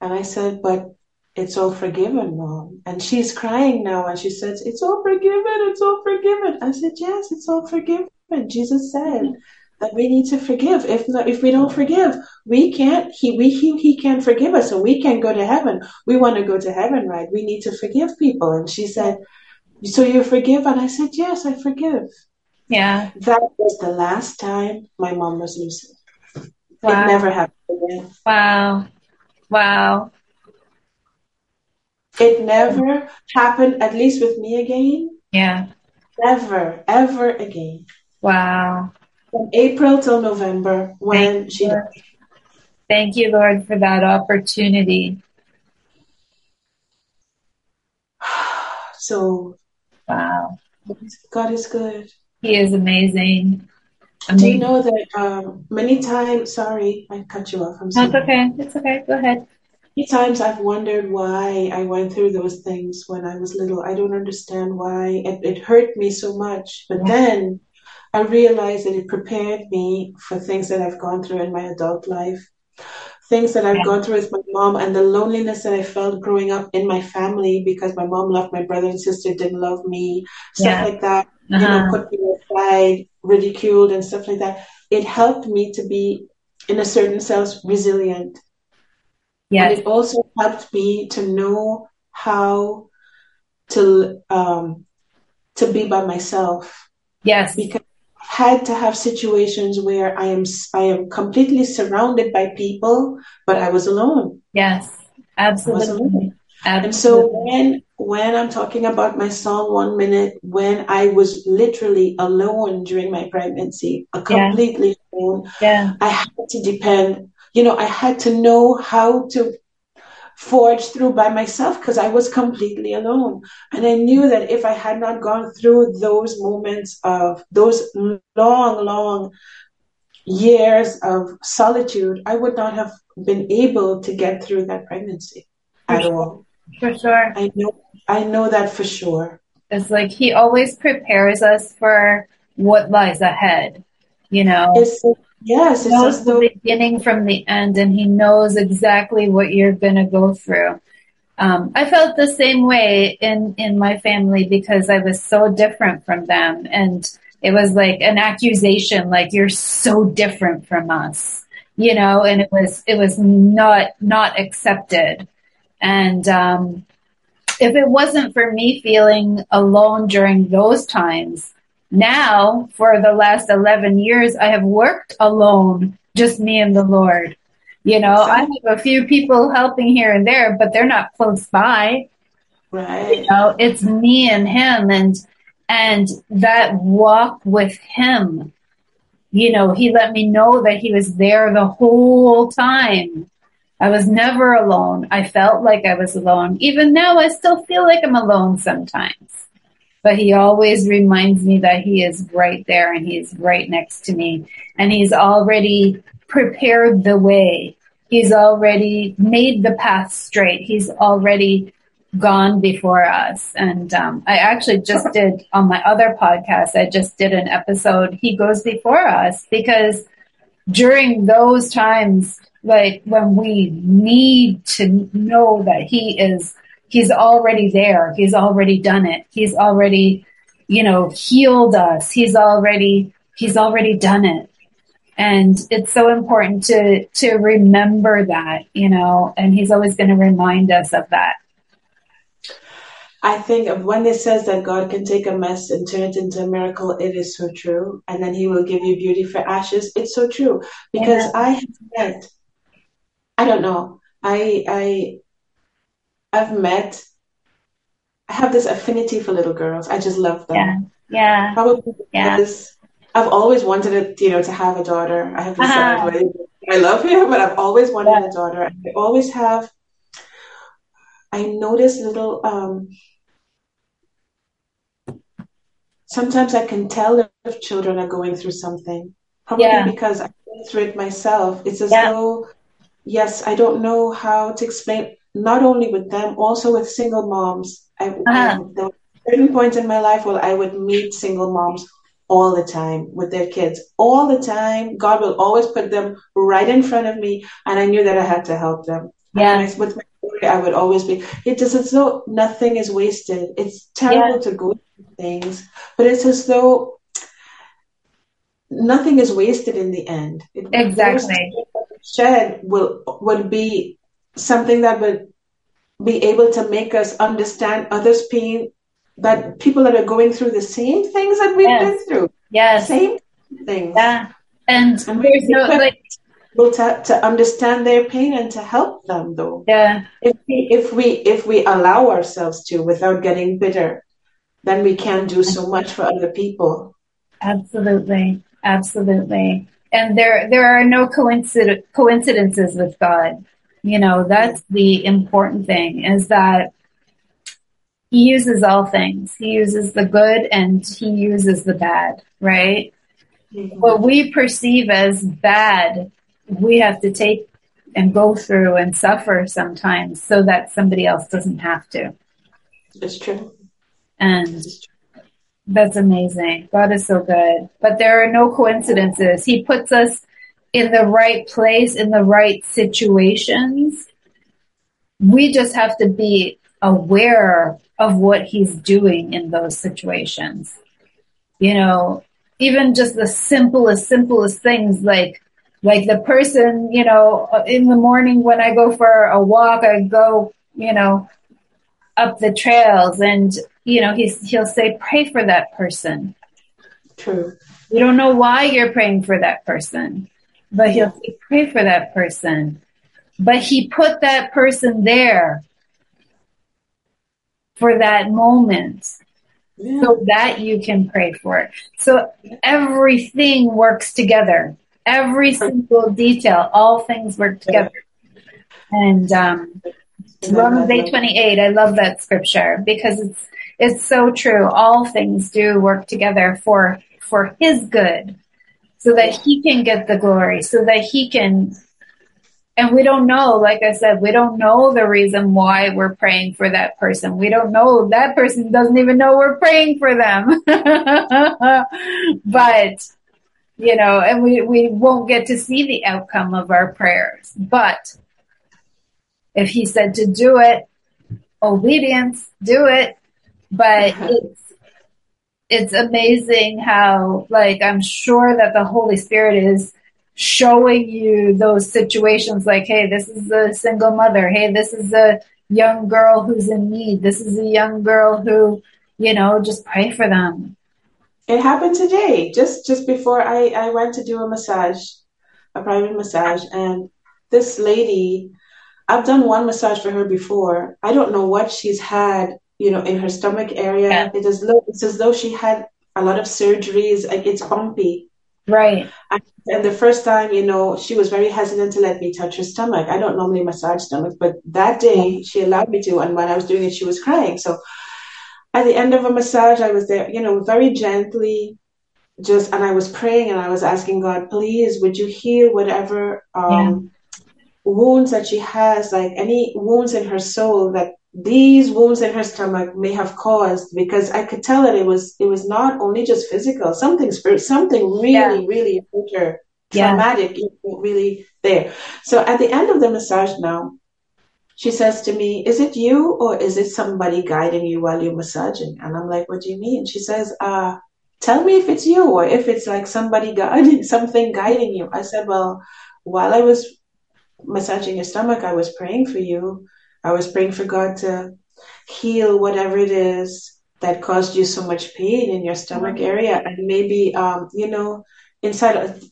And I said, but it's all forgiven, mom. And she's crying now and she says, it's all forgiven. It's all forgiven. I said, yes, it's all forgiven. Jesus said, that we need to forgive. If not, if we don't forgive, we can't. He we he, he can't forgive us, so we can't go to heaven. We want to go to heaven, right? We need to forgive people. And she said, "So you forgive?" And I said, "Yes, I forgive." Yeah. That was the last time my mom was lucid. Wow. It never happened again. Wow. Wow. It never happened, at least with me again. Yeah. Never, ever again. Wow from April till November when Thank she you. Thank you, Lord, for that opportunity. So, wow. God is good. He is amazing. amazing. Do you know that um, many times, sorry, I cut you off. I'm sorry. That's okay. It's okay. Go ahead. Many times I've wondered why I went through those things when I was little. I don't understand why it, it hurt me so much. But yeah. then I realized that it prepared me for things that I've gone through in my adult life, things that I've gone through with my mom, and the loneliness that I felt growing up in my family because my mom loved my brother and sister, didn't love me, stuff yeah. like that. Uh-huh. You know, uh-huh. put me aside, ridiculed, and stuff like that. It helped me to be, in a certain sense, resilient. Yes. And it also helped me to know how to um, to be by myself. Yes. Because had to have situations where I am I am completely surrounded by people, but I was alone. Yes, absolutely. Alone. absolutely. And so when when I'm talking about my song one minute, when I was literally alone during my pregnancy, completely yeah. alone, yeah. I had to depend. You know, I had to know how to forged through by myself because I was completely alone. And I knew that if I had not gone through those moments of those long, long years of solitude, I would not have been able to get through that pregnancy for at sure. all. For sure. I know I know that for sure. It's like he always prepares us for what lies ahead. You know, it's, yes, he knows the beginning from the end, and he knows exactly what you're going to go through. Um, I felt the same way in in my family because I was so different from them, and it was like an accusation, like you're so different from us, you know, and it was it was not not accepted, and um, if it wasn't for me feeling alone during those times, now for the last 11 years, I have worked alone, just me and the Lord. You know, I have a few people helping here and there, but they're not close by. Right. You know, it's me and him and, and that walk with him. You know, he let me know that he was there the whole time I was never alone. I felt like I was alone. Even now, I still feel like I'm alone sometimes. But he always reminds me that he is right there and he's right next to me. And he's already prepared the way. He's already made the path straight. He's already gone before us. And um, I actually just did on my other podcast, I just did an episode, He Goes Before Us, because during those times, like when we need to know that he is he's already there he's already done it he's already you know healed us he's already he's already done it and it's so important to to remember that you know and he's always going to remind us of that I think when it says that God can take a mess and turn it into a miracle, it is so true. And then He will give you beauty for ashes. It's so true because yeah. I have met I don't know. I I I've met I have this affinity for little girls. I just love them. Yeah. Yeah. Probably because yeah. I've always wanted it, you know, to have a daughter. I have uh-huh. I love him, but I've always wanted yeah. a daughter. I always have I notice little um sometimes I can tell if children are going through something. Probably yeah. because I've been through it myself. It's as yeah. though yes, I don't know how to explain, not only with them, also with single moms. I, uh-huh. There were certain points in my life where I would meet single moms all the time with their kids, all the time. God will always put them right in front of me, and I knew that I had to help them. Yeah. with my story, I would always be. It just as though nothing is wasted. It's terrible yeah. to go through things, but it's as though nothing is wasted in the end. It, exactly shed will would be something that would be able to make us understand others' pain, that people that are going through the same things that we've yes. been through. Yes. Same things. Yeah. And, and there's no like to, to understand their pain and to help them though. Yeah. If we if we if we allow ourselves to without getting bitter, then we can do so much for other people. Absolutely. Absolutely and there there are no coincident coincidences with God. You know, that's the important thing is that he uses all things. He uses the good and he uses the bad, right? Mm-hmm. What we perceive as bad, we have to take and go through and suffer sometimes so that somebody else doesn't have to. It's true. And it's true. That's amazing. God is so good. But there are no coincidences. He puts us in the right place, in the right situations. We just have to be aware of what He's doing in those situations. You know, even just the simplest, simplest things like, like the person, you know, in the morning when I go for a walk, I go, you know, up the trails and you know he's he'll say pray for that person true you don't know why you're praying for that person but he'll say pray for that person. But he put that person there for that moment. Yeah. so that you can pray for it. So everything works together. Every single detail all things work together. And um, Romans eight twenty eight. I love that scripture because it's it's so true. All things do work together for for His good, so that He can get the glory, so that He can. And we don't know, like I said, we don't know the reason why we're praying for that person. We don't know that person doesn't even know we're praying for them. but you know, and we, we won't get to see the outcome of our prayers. But if he said to do it, obedience, do it. But mm-hmm. it's, it's amazing how, like, I'm sure that the Holy Spirit is showing you those situations like, hey, this is a single mother. Hey, this is a young girl who's in need. This is a young girl who, you know, just pray for them. It happened today, just just before I, I went to do a massage, a private massage, and this lady I've done one massage for her before. I don't know what she's had, you know, in her stomach area. Yeah. It is look, it's as though she had a lot of surgeries. Like it's bumpy. Right. And the first time, you know, she was very hesitant to let me touch her stomach. I don't normally massage stomach, but that day she allowed me to. And when I was doing it, she was crying. So at the end of a massage, I was there, you know, very gently, just, and I was praying and I was asking God, please, would you heal whatever um, wounds that she has, like any wounds in her soul that these wounds in her stomach may have caused because I could tell that it was it was not only just physical, something spirit, something really, yeah. really her, traumatic, yeah. really there. So at the end of the massage now, she says to me, Is it you or is it somebody guiding you while you're massaging? And I'm like, What do you mean? She says, uh, tell me if it's you or if it's like somebody guiding something guiding you. I said, Well, while I was massaging your stomach, I was praying for you. I was praying for God to heal whatever it is that caused you so much pain in your stomach mm-hmm. area. And maybe, um, you know, inside of,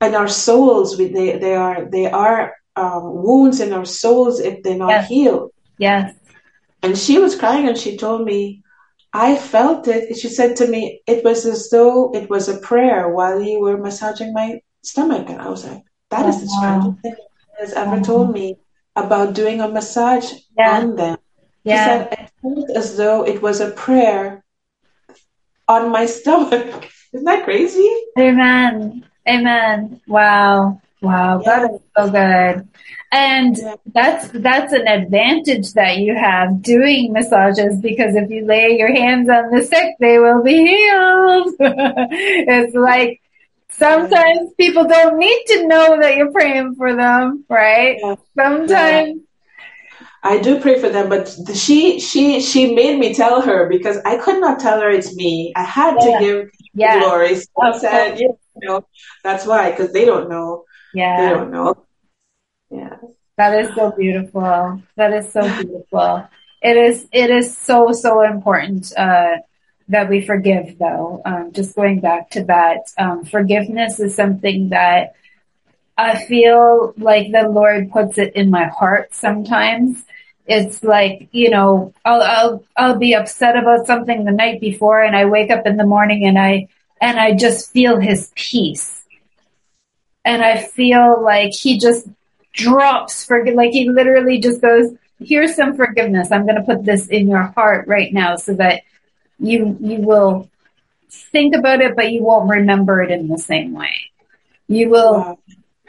in our souls, we, they, they are, they are um, wounds in our souls if they're not yes. healed. Yes. And she was crying and she told me, I felt it. She said to me, it was as though it was a prayer while you were massaging my stomach. And I was like, that is the strangest thing has ever told me about doing a massage yeah. on them. Yeah. He said it felt as though it was a prayer on my stomach. Isn't that crazy? Amen. Amen. Wow. Wow. Yeah. That is so good. And yeah. that's that's an advantage that you have doing massages because if you lay your hands on the sick, they will be healed. it's like sometimes people don't need to know that you're praying for them, right? Yeah. Sometimes. I do pray for them, but she she she made me tell her because I could not tell her it's me. I had yeah. to give yeah. glory. So I said, you know, that's why because they don't know. Yeah, they don't know. Yeah, that is so beautiful. That is so beautiful. It is. It is so so important. Uh, that we forgive though. Um, just going back to that, um, forgiveness is something that I feel like the Lord puts it in my heart sometimes. It's like, you know, I'll, I'll, I'll be upset about something the night before and I wake up in the morning and I, and I just feel his peace. And I feel like he just drops for, like he literally just goes, here's some forgiveness. I'm going to put this in your heart right now so that you you will think about it, but you won't remember it in the same way. You will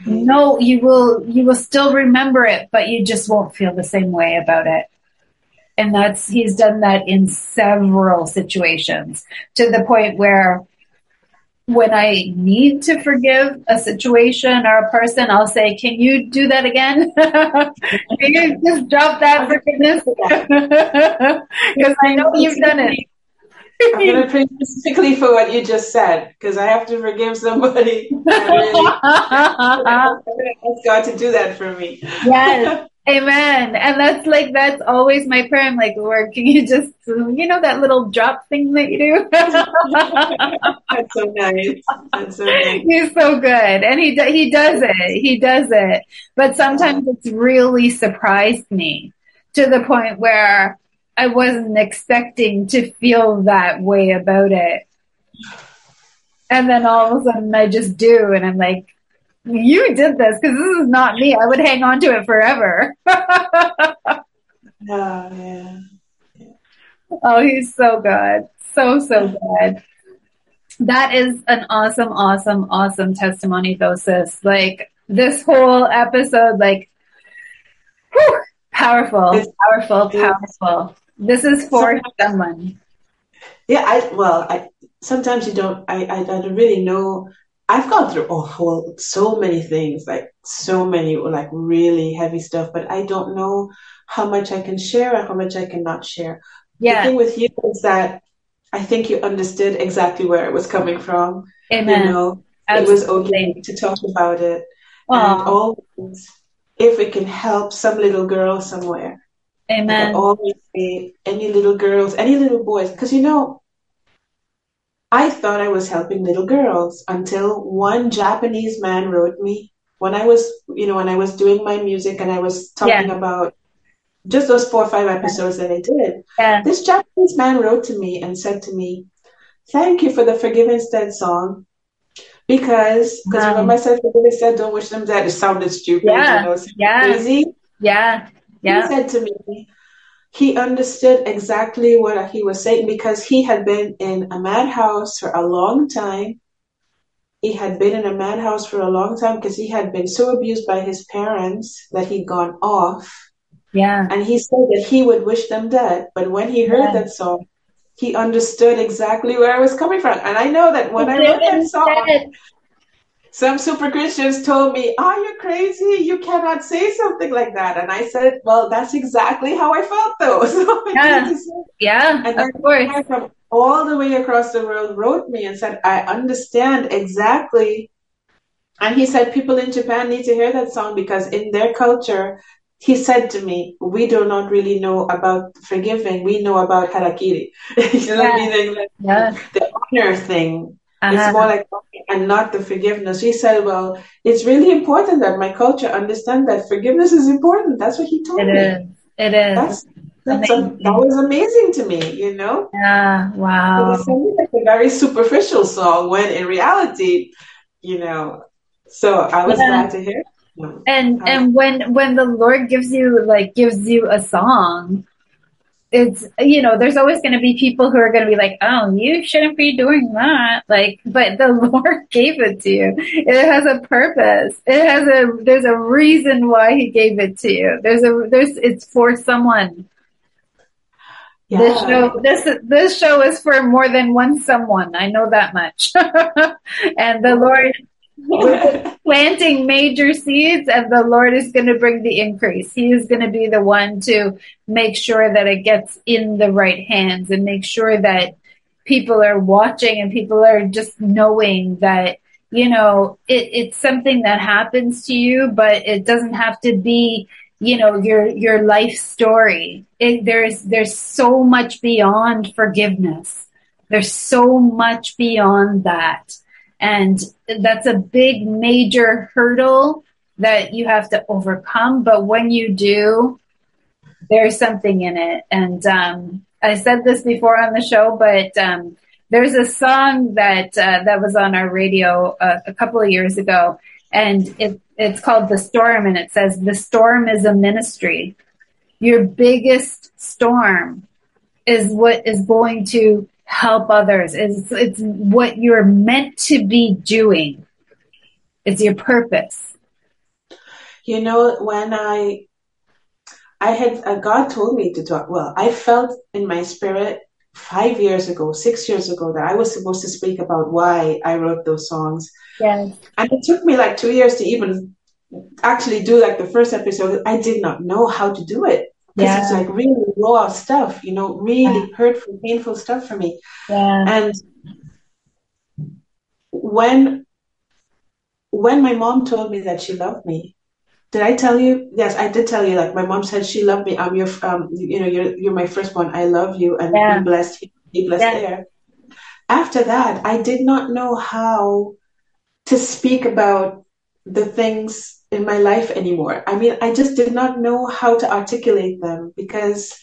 no, you will you will still remember it, but you just won't feel the same way about it. And that's he's done that in several situations to the point where when I need to forgive a situation or a person, I'll say, "Can you do that again? Can you just drop that forgiveness?" Because I know you've done it. I'm going to pray specifically for what you just said because I have to forgive somebody. I really, ask God to do that for me. Yes. Amen. And that's like, that's always my prayer. I'm like, Lord, can you just, you know, that little drop thing that you do? that's so nice. That's so nice. He's so good. And he, he does it. He does it. But sometimes uh-huh. it's really surprised me to the point where I wasn't expecting to feel that way about it. And then all of a sudden I just do. And I'm like, you did this because this is not me. I would hang on to it forever. Oh, oh yeah. Oh, he's so good. So, so good. That is an awesome, awesome, awesome testimony, though, sis. Like, this whole episode, like, whew, powerful, powerful, powerful. This is for someone. Yeah, I, well, I, sometimes you don't, I, I don't really know. I've gone through a whole, so many things, like, so many, like, really heavy stuff, but I don't know how much I can share and how much I cannot share. Yeah. The thing with you is that I think you understood exactly where it was coming from. Amen. You know, Absolutely. it was okay to talk about it. Aww. And always, if it can help some little girl somewhere. Amen. Always be any little girls, any little boys, because you know, I thought I was helping little girls until one Japanese man wrote me when I was, you know, when I was doing my music and I was talking yeah. about just those four or five episodes that I did, yeah. this Japanese man wrote to me and said to me, Thank you for the Forgive Instead song. Because, because um, remember I said, Forgive Instead, don't wish them dead. It sounded stupid, yeah, you know, yeah, crazy. Yeah, yeah. He said to me, he understood exactly what he was saying because he had been in a madhouse for a long time. He had been in a madhouse for a long time because he had been so abused by his parents that he'd gone off yeah. And he said that he would wish them dead. But when he heard yeah. that song, he understood exactly where I was coming from. And I know that when I wrote that song, some super Christians told me, Are you crazy? You cannot say something like that. And I said, Well, that's exactly how I felt though. So yeah. yeah. And then of course. from all the way across the world wrote me and said, I understand exactly. And he said, People in Japan need to hear that song because in their culture, he said to me, "We do not really know about forgiving. We know about harakiri. you know, yeah. meaning like yeah. the honor thing. Uh-huh. It's more like and not the forgiveness." He said, "Well, it's really important that my culture understand that forgiveness is important." That's what he told it me. Is. It is. That's, that's a, that was amazing to me, you know. Yeah, wow. It was like a very superficial song when in reality, you know. So I was yeah. glad to hear and and when when the Lord gives you like gives you a song, it's you know there's always going to be people who are going to be like oh you shouldn't be doing that. Like but the lord gave it to you. It has a purpose. It has a there's a reason why he gave it to you. There's a there's it's for someone. Yeah. this show this this show is for more than one someone. I know that much. And the lord planting major seeds and the Lord is going to bring the increase. He is going to be the one to make sure that it gets in the right hands and make sure that people are watching and people are just knowing that, you know, it, it's something that happens to you, but it doesn't have to be, you know, your, your life story. It, there's, there's so much beyond forgiveness. There's so much beyond that and that's a big major hurdle that you have to overcome. But when you do, there's something in it. And um, I said this before on the show, but um, there's a song that uh, that was on our radio uh, a couple of years ago, and it, it's called "The Storm," and it says, "The storm is a ministry. Your biggest storm is what is going to help others. It's, it's what you're meant to be doing. It's your purpose. You know, when I, I had, uh, God told me to talk, well, I felt in my spirit five years ago, six years ago, that I was supposed to speak about why I wrote those songs. Yes. And it took me like two years to even actually do like the first episode. I did not know how to do it because yeah. it's like really raw stuff, you know, really yeah. hurtful, painful stuff for me. Yeah. And when when my mom told me that she loved me, did I tell you? Yes, I did tell you. Like my mom said, she loved me. I'm your, um, you know, you're you're my firstborn. I love you, and yeah. be blessed. Be blessed yeah. there. After that, I did not know how to speak about the things in my life anymore. I mean, I just did not know how to articulate them because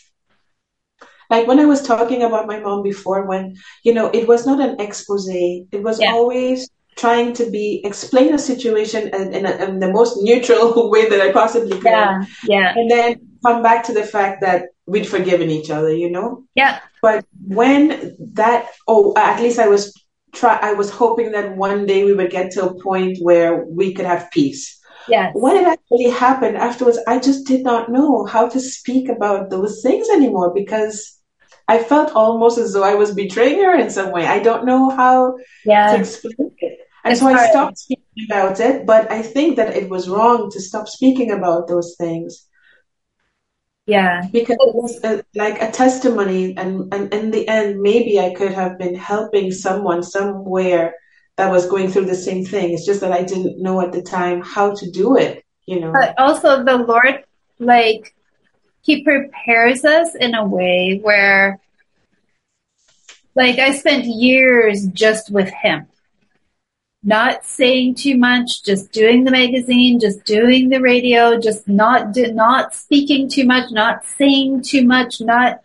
like when I was talking about my mom before, when, you know, it was not an expose, it was yeah. always trying to be explain a situation in, in, a, in, the most neutral way that I possibly could. Yeah, yeah. And then come back to the fact that we'd forgiven each other, you know? Yeah. But when that, oh, at least I was try, I was hoping that one day we would get to a point where we could have peace. Yes. When it actually happened afterwards, I just did not know how to speak about those things anymore because I felt almost as though I was betraying her in some way. I don't know how yeah. to explain it. And It's so I stopped speaking about it, but I think that it was wrong to stop speaking about those things Yeah. because it was a, like a testimony and, and in the end maybe i could have been helping someone somewhere that was going through the same thing it's just that i didn't know at the time how to do it you know But also the Lord, like, He prepares us in a way where, like, I spent years just with Him. Not saying too much, just doing the magazine, just doing the radio, just not not speaking too much, not saying too much, not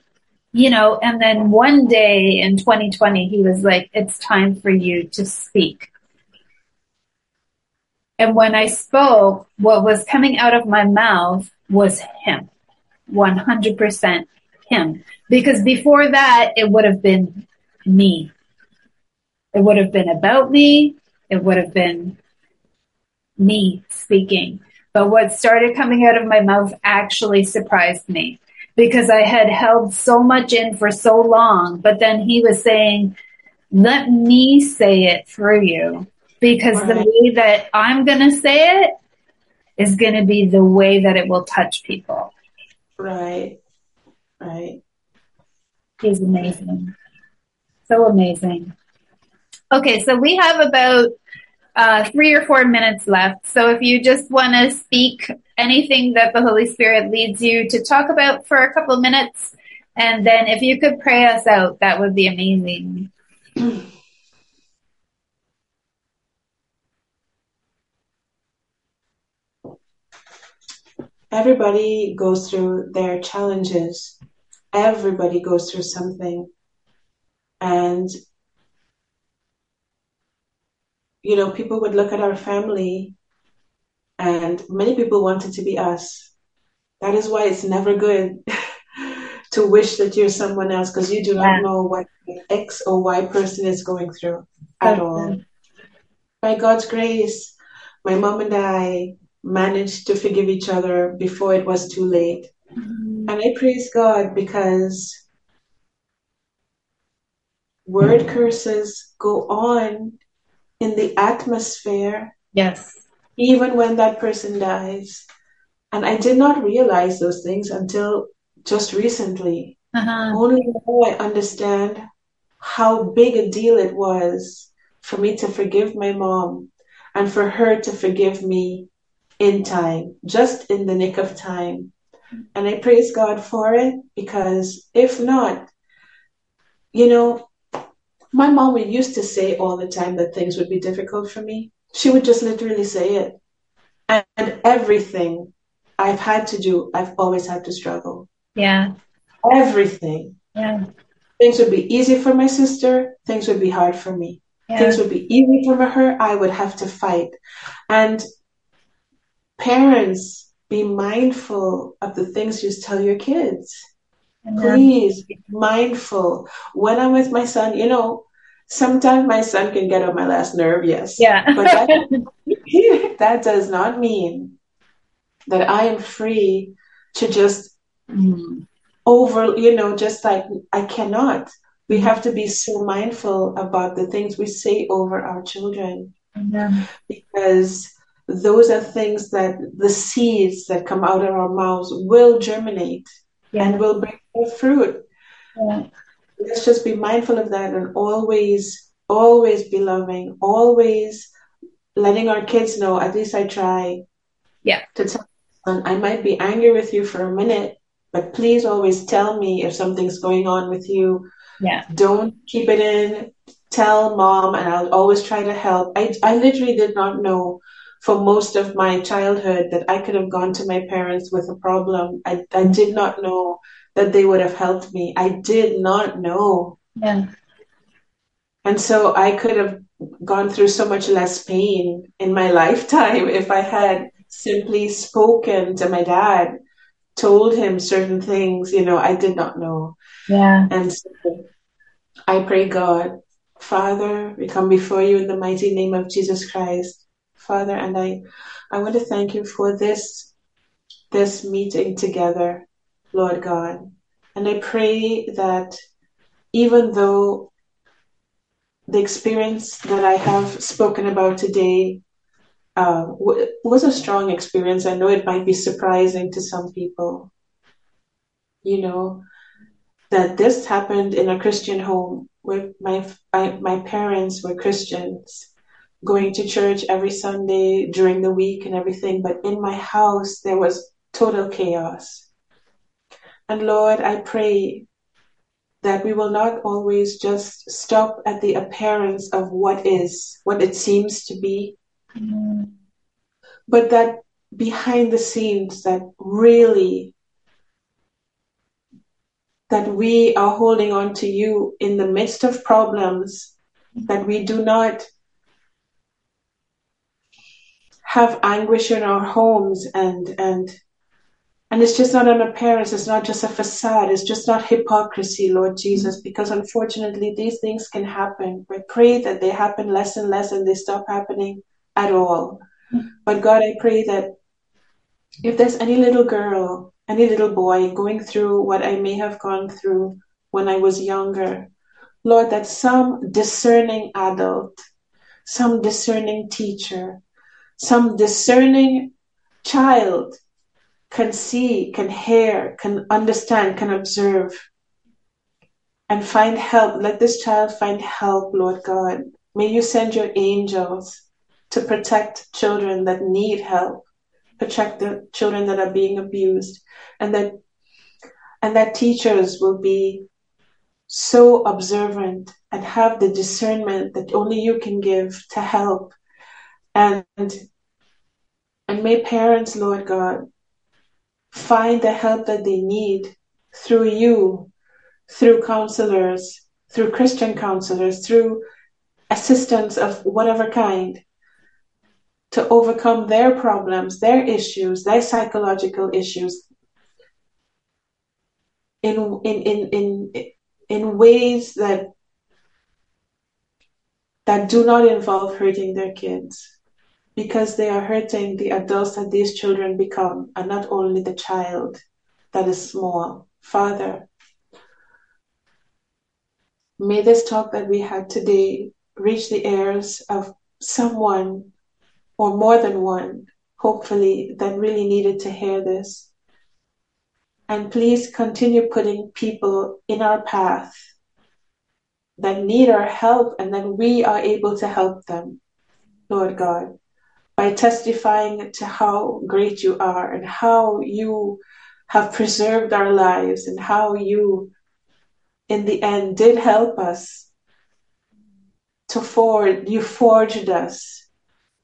you know. And then one day in 2020, he was like, "It's time for you to speak." And when I spoke, what was coming out of my mouth was him. 100% him. Because before that, it would have been me. It would have been about me. It would have been me speaking. But what started coming out of my mouth actually surprised me because I had held so much in for so long. But then he was saying, let me say it through you because the way that I'm going to say it is going to be the way that it will touch people. right right He's amazing. So amazing. Okay, so we have about uh, three or four minutes left. So if you just want to speak anything that the Holy Spirit leads you to talk about for a couple of minutes, and then if you could pray us out, that would be amazing. everybody goes through their challenges. Everybody goes through something. And you know people would look at our family and many people wanted to be us. That is why it's never good to wish that you're someone else because you do Yeah. not know what x or y person is going through at all. by god's grace my mom and i managed to forgive each other before it was too late. Mm-hmm. And I praise God because word curses go on in the atmosphere Yes. Even when that person dies. And I did not realize those things until just recently. Uh-huh. Only now I understand how big a deal it was for me to forgive my mom and for her to forgive me in time, just in the nick of time. And I praise God for it because if not, you know, my mom would used to say all the time that things would be difficult for me. She would just literally say it. And, and everything I've had to do, I've always had to struggle. Yeah. Everything. Yeah. Things would be easy for my sister, things would be hard for me. Yeah. Things would be easy for her, I would have to fight. And parents, be mindful of the things you tell your kids. Please be mindful. When I'm with my son, you know, sometimes my son can get on my last nerve, yes. Yeah. But that, that does not mean that I am free to just over, you know, just like I cannot. We have to be so mindful about the things we say over our children Yeah. because those are things that the seeds that come out of our mouths will germinate and will bring forth fruit. Yeah. Let's just be mindful of that and always, always be loving, always letting our kids know, at least I try Yeah. to tell them, I might be angry with you for a minute, but please always tell me if something's going on with you. Yeah. Don't keep it in. Tell mom, and I'll always try to help. I, I literally did not know for most of my childhood that I could have gone to my parents with a problem. I, I did not know that they would have helped me. I did not know. Yeah. And so I could have gone through so much less pain in my lifetime if I had simply spoken to my dad told him certain things, you know, I did not know. Yeah. And so I pray God, Father, we come before you in the mighty name of Jesus Christ. Father, and I, I want to thank you for this, this meeting together, Lord God. And I pray that even though the experience that I have spoken about today uh, w- was a strong experience. I know it might be surprising to some people, you know, that this happened in a Christian home where my, my, my parents were Christians, going to church every Sunday during the week and everything. But in my house, there was total chaos. And Lord, I pray that we will not always just stop at the appearance of what is, what it seems to be, mm. but that behind the scenes that really that we are holding on to you in the midst of problems that we do not have anguish in our homes and and and it's just not an appearance, it's not just a facade, it's just not hypocrisy, Lord Jesus, because unfortunately these things can happen. We pray that they happen less and less and they stop happening at all. But God, I pray that if there's any little girl, any little boy going through what I may have gone through when I was younger, Lord, that some discerning adult, some discerning teacher, some discerning child can see, can hear, can understand, can observe, and find help. Let this child find help, Lord God. May you send your angels to protect children that need help, protect the children that are being abused, and that and that teachers will be so observant and have the discernment that only you can give to help. And and may parents, Lord God, find the help that they need through you, through counselors, through Christian counselors, through assistance of whatever kind to overcome their problems, their issues, their psychological issues in, in, in, in, in ways that that do not involve hurting their kids because they are hurting the adults that these children become and not only the child that is small. Father, may this talk that we had today reach the ears of someone or more than one, hopefully, that really needed to hear this. And please continue putting people in our path that need our help and that we are able to help them, Lord God by testifying to how great you are and how you have preserved our lives and how you, in the end, did help us to forge, you forged us,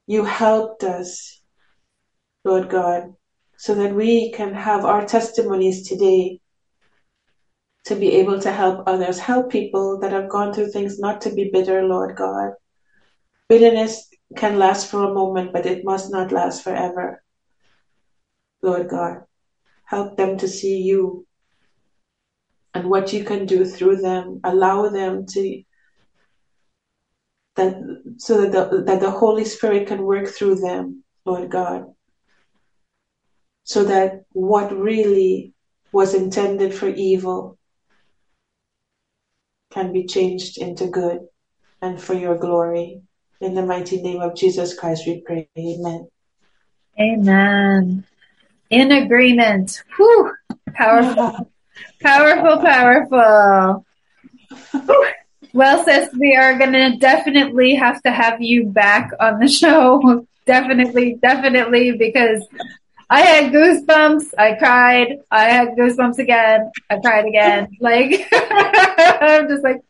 you helped us, Lord God, so that we can have our testimonies today to be able to help others, help people that have gone through things not to be bitter, Lord God. Bitterness can last for a moment, but it must not last forever. Lord God, help them to see you and what you can do through them. Allow them to that so that the, that the Holy Spirit can work through them, Lord God, so that what really was intended for evil can be changed into good and for your glory. In the mighty name of Jesus Christ, we pray. Amen. Amen. In agreement. Whew. Powerful. powerful, powerful. Whew. Well, sis, we are going to definitely have to have you back on the show. definitely, definitely, because I had goosebumps. I cried. I had goosebumps again. I cried again. Like, I'm just like,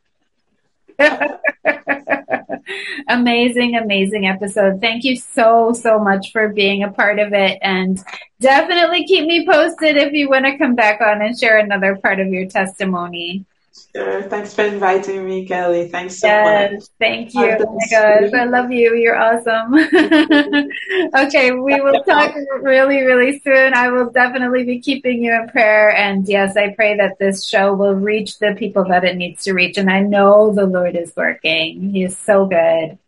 amazing, amazing episode. Thank you so, so much for being a part of it. And definitely keep me posted if you want to come back on and share another part of your testimony. Sure. Thanks for inviting me, Kellie. Thanks so yes, much. Thank you. Oh my gosh, I love you. You're awesome. okay, we will talk really, really soon. I will definitely be keeping you in prayer. And yes, I pray that this show will reach the people that it needs to reach. And I know the Lord is working. He is so good.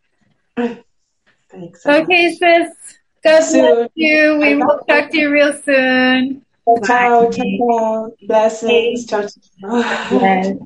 Thanks. So okay, much. sis. God bless you. We will talk to you real soon. Ciao, ciao, ciao. Blessings. Ciao, ciao.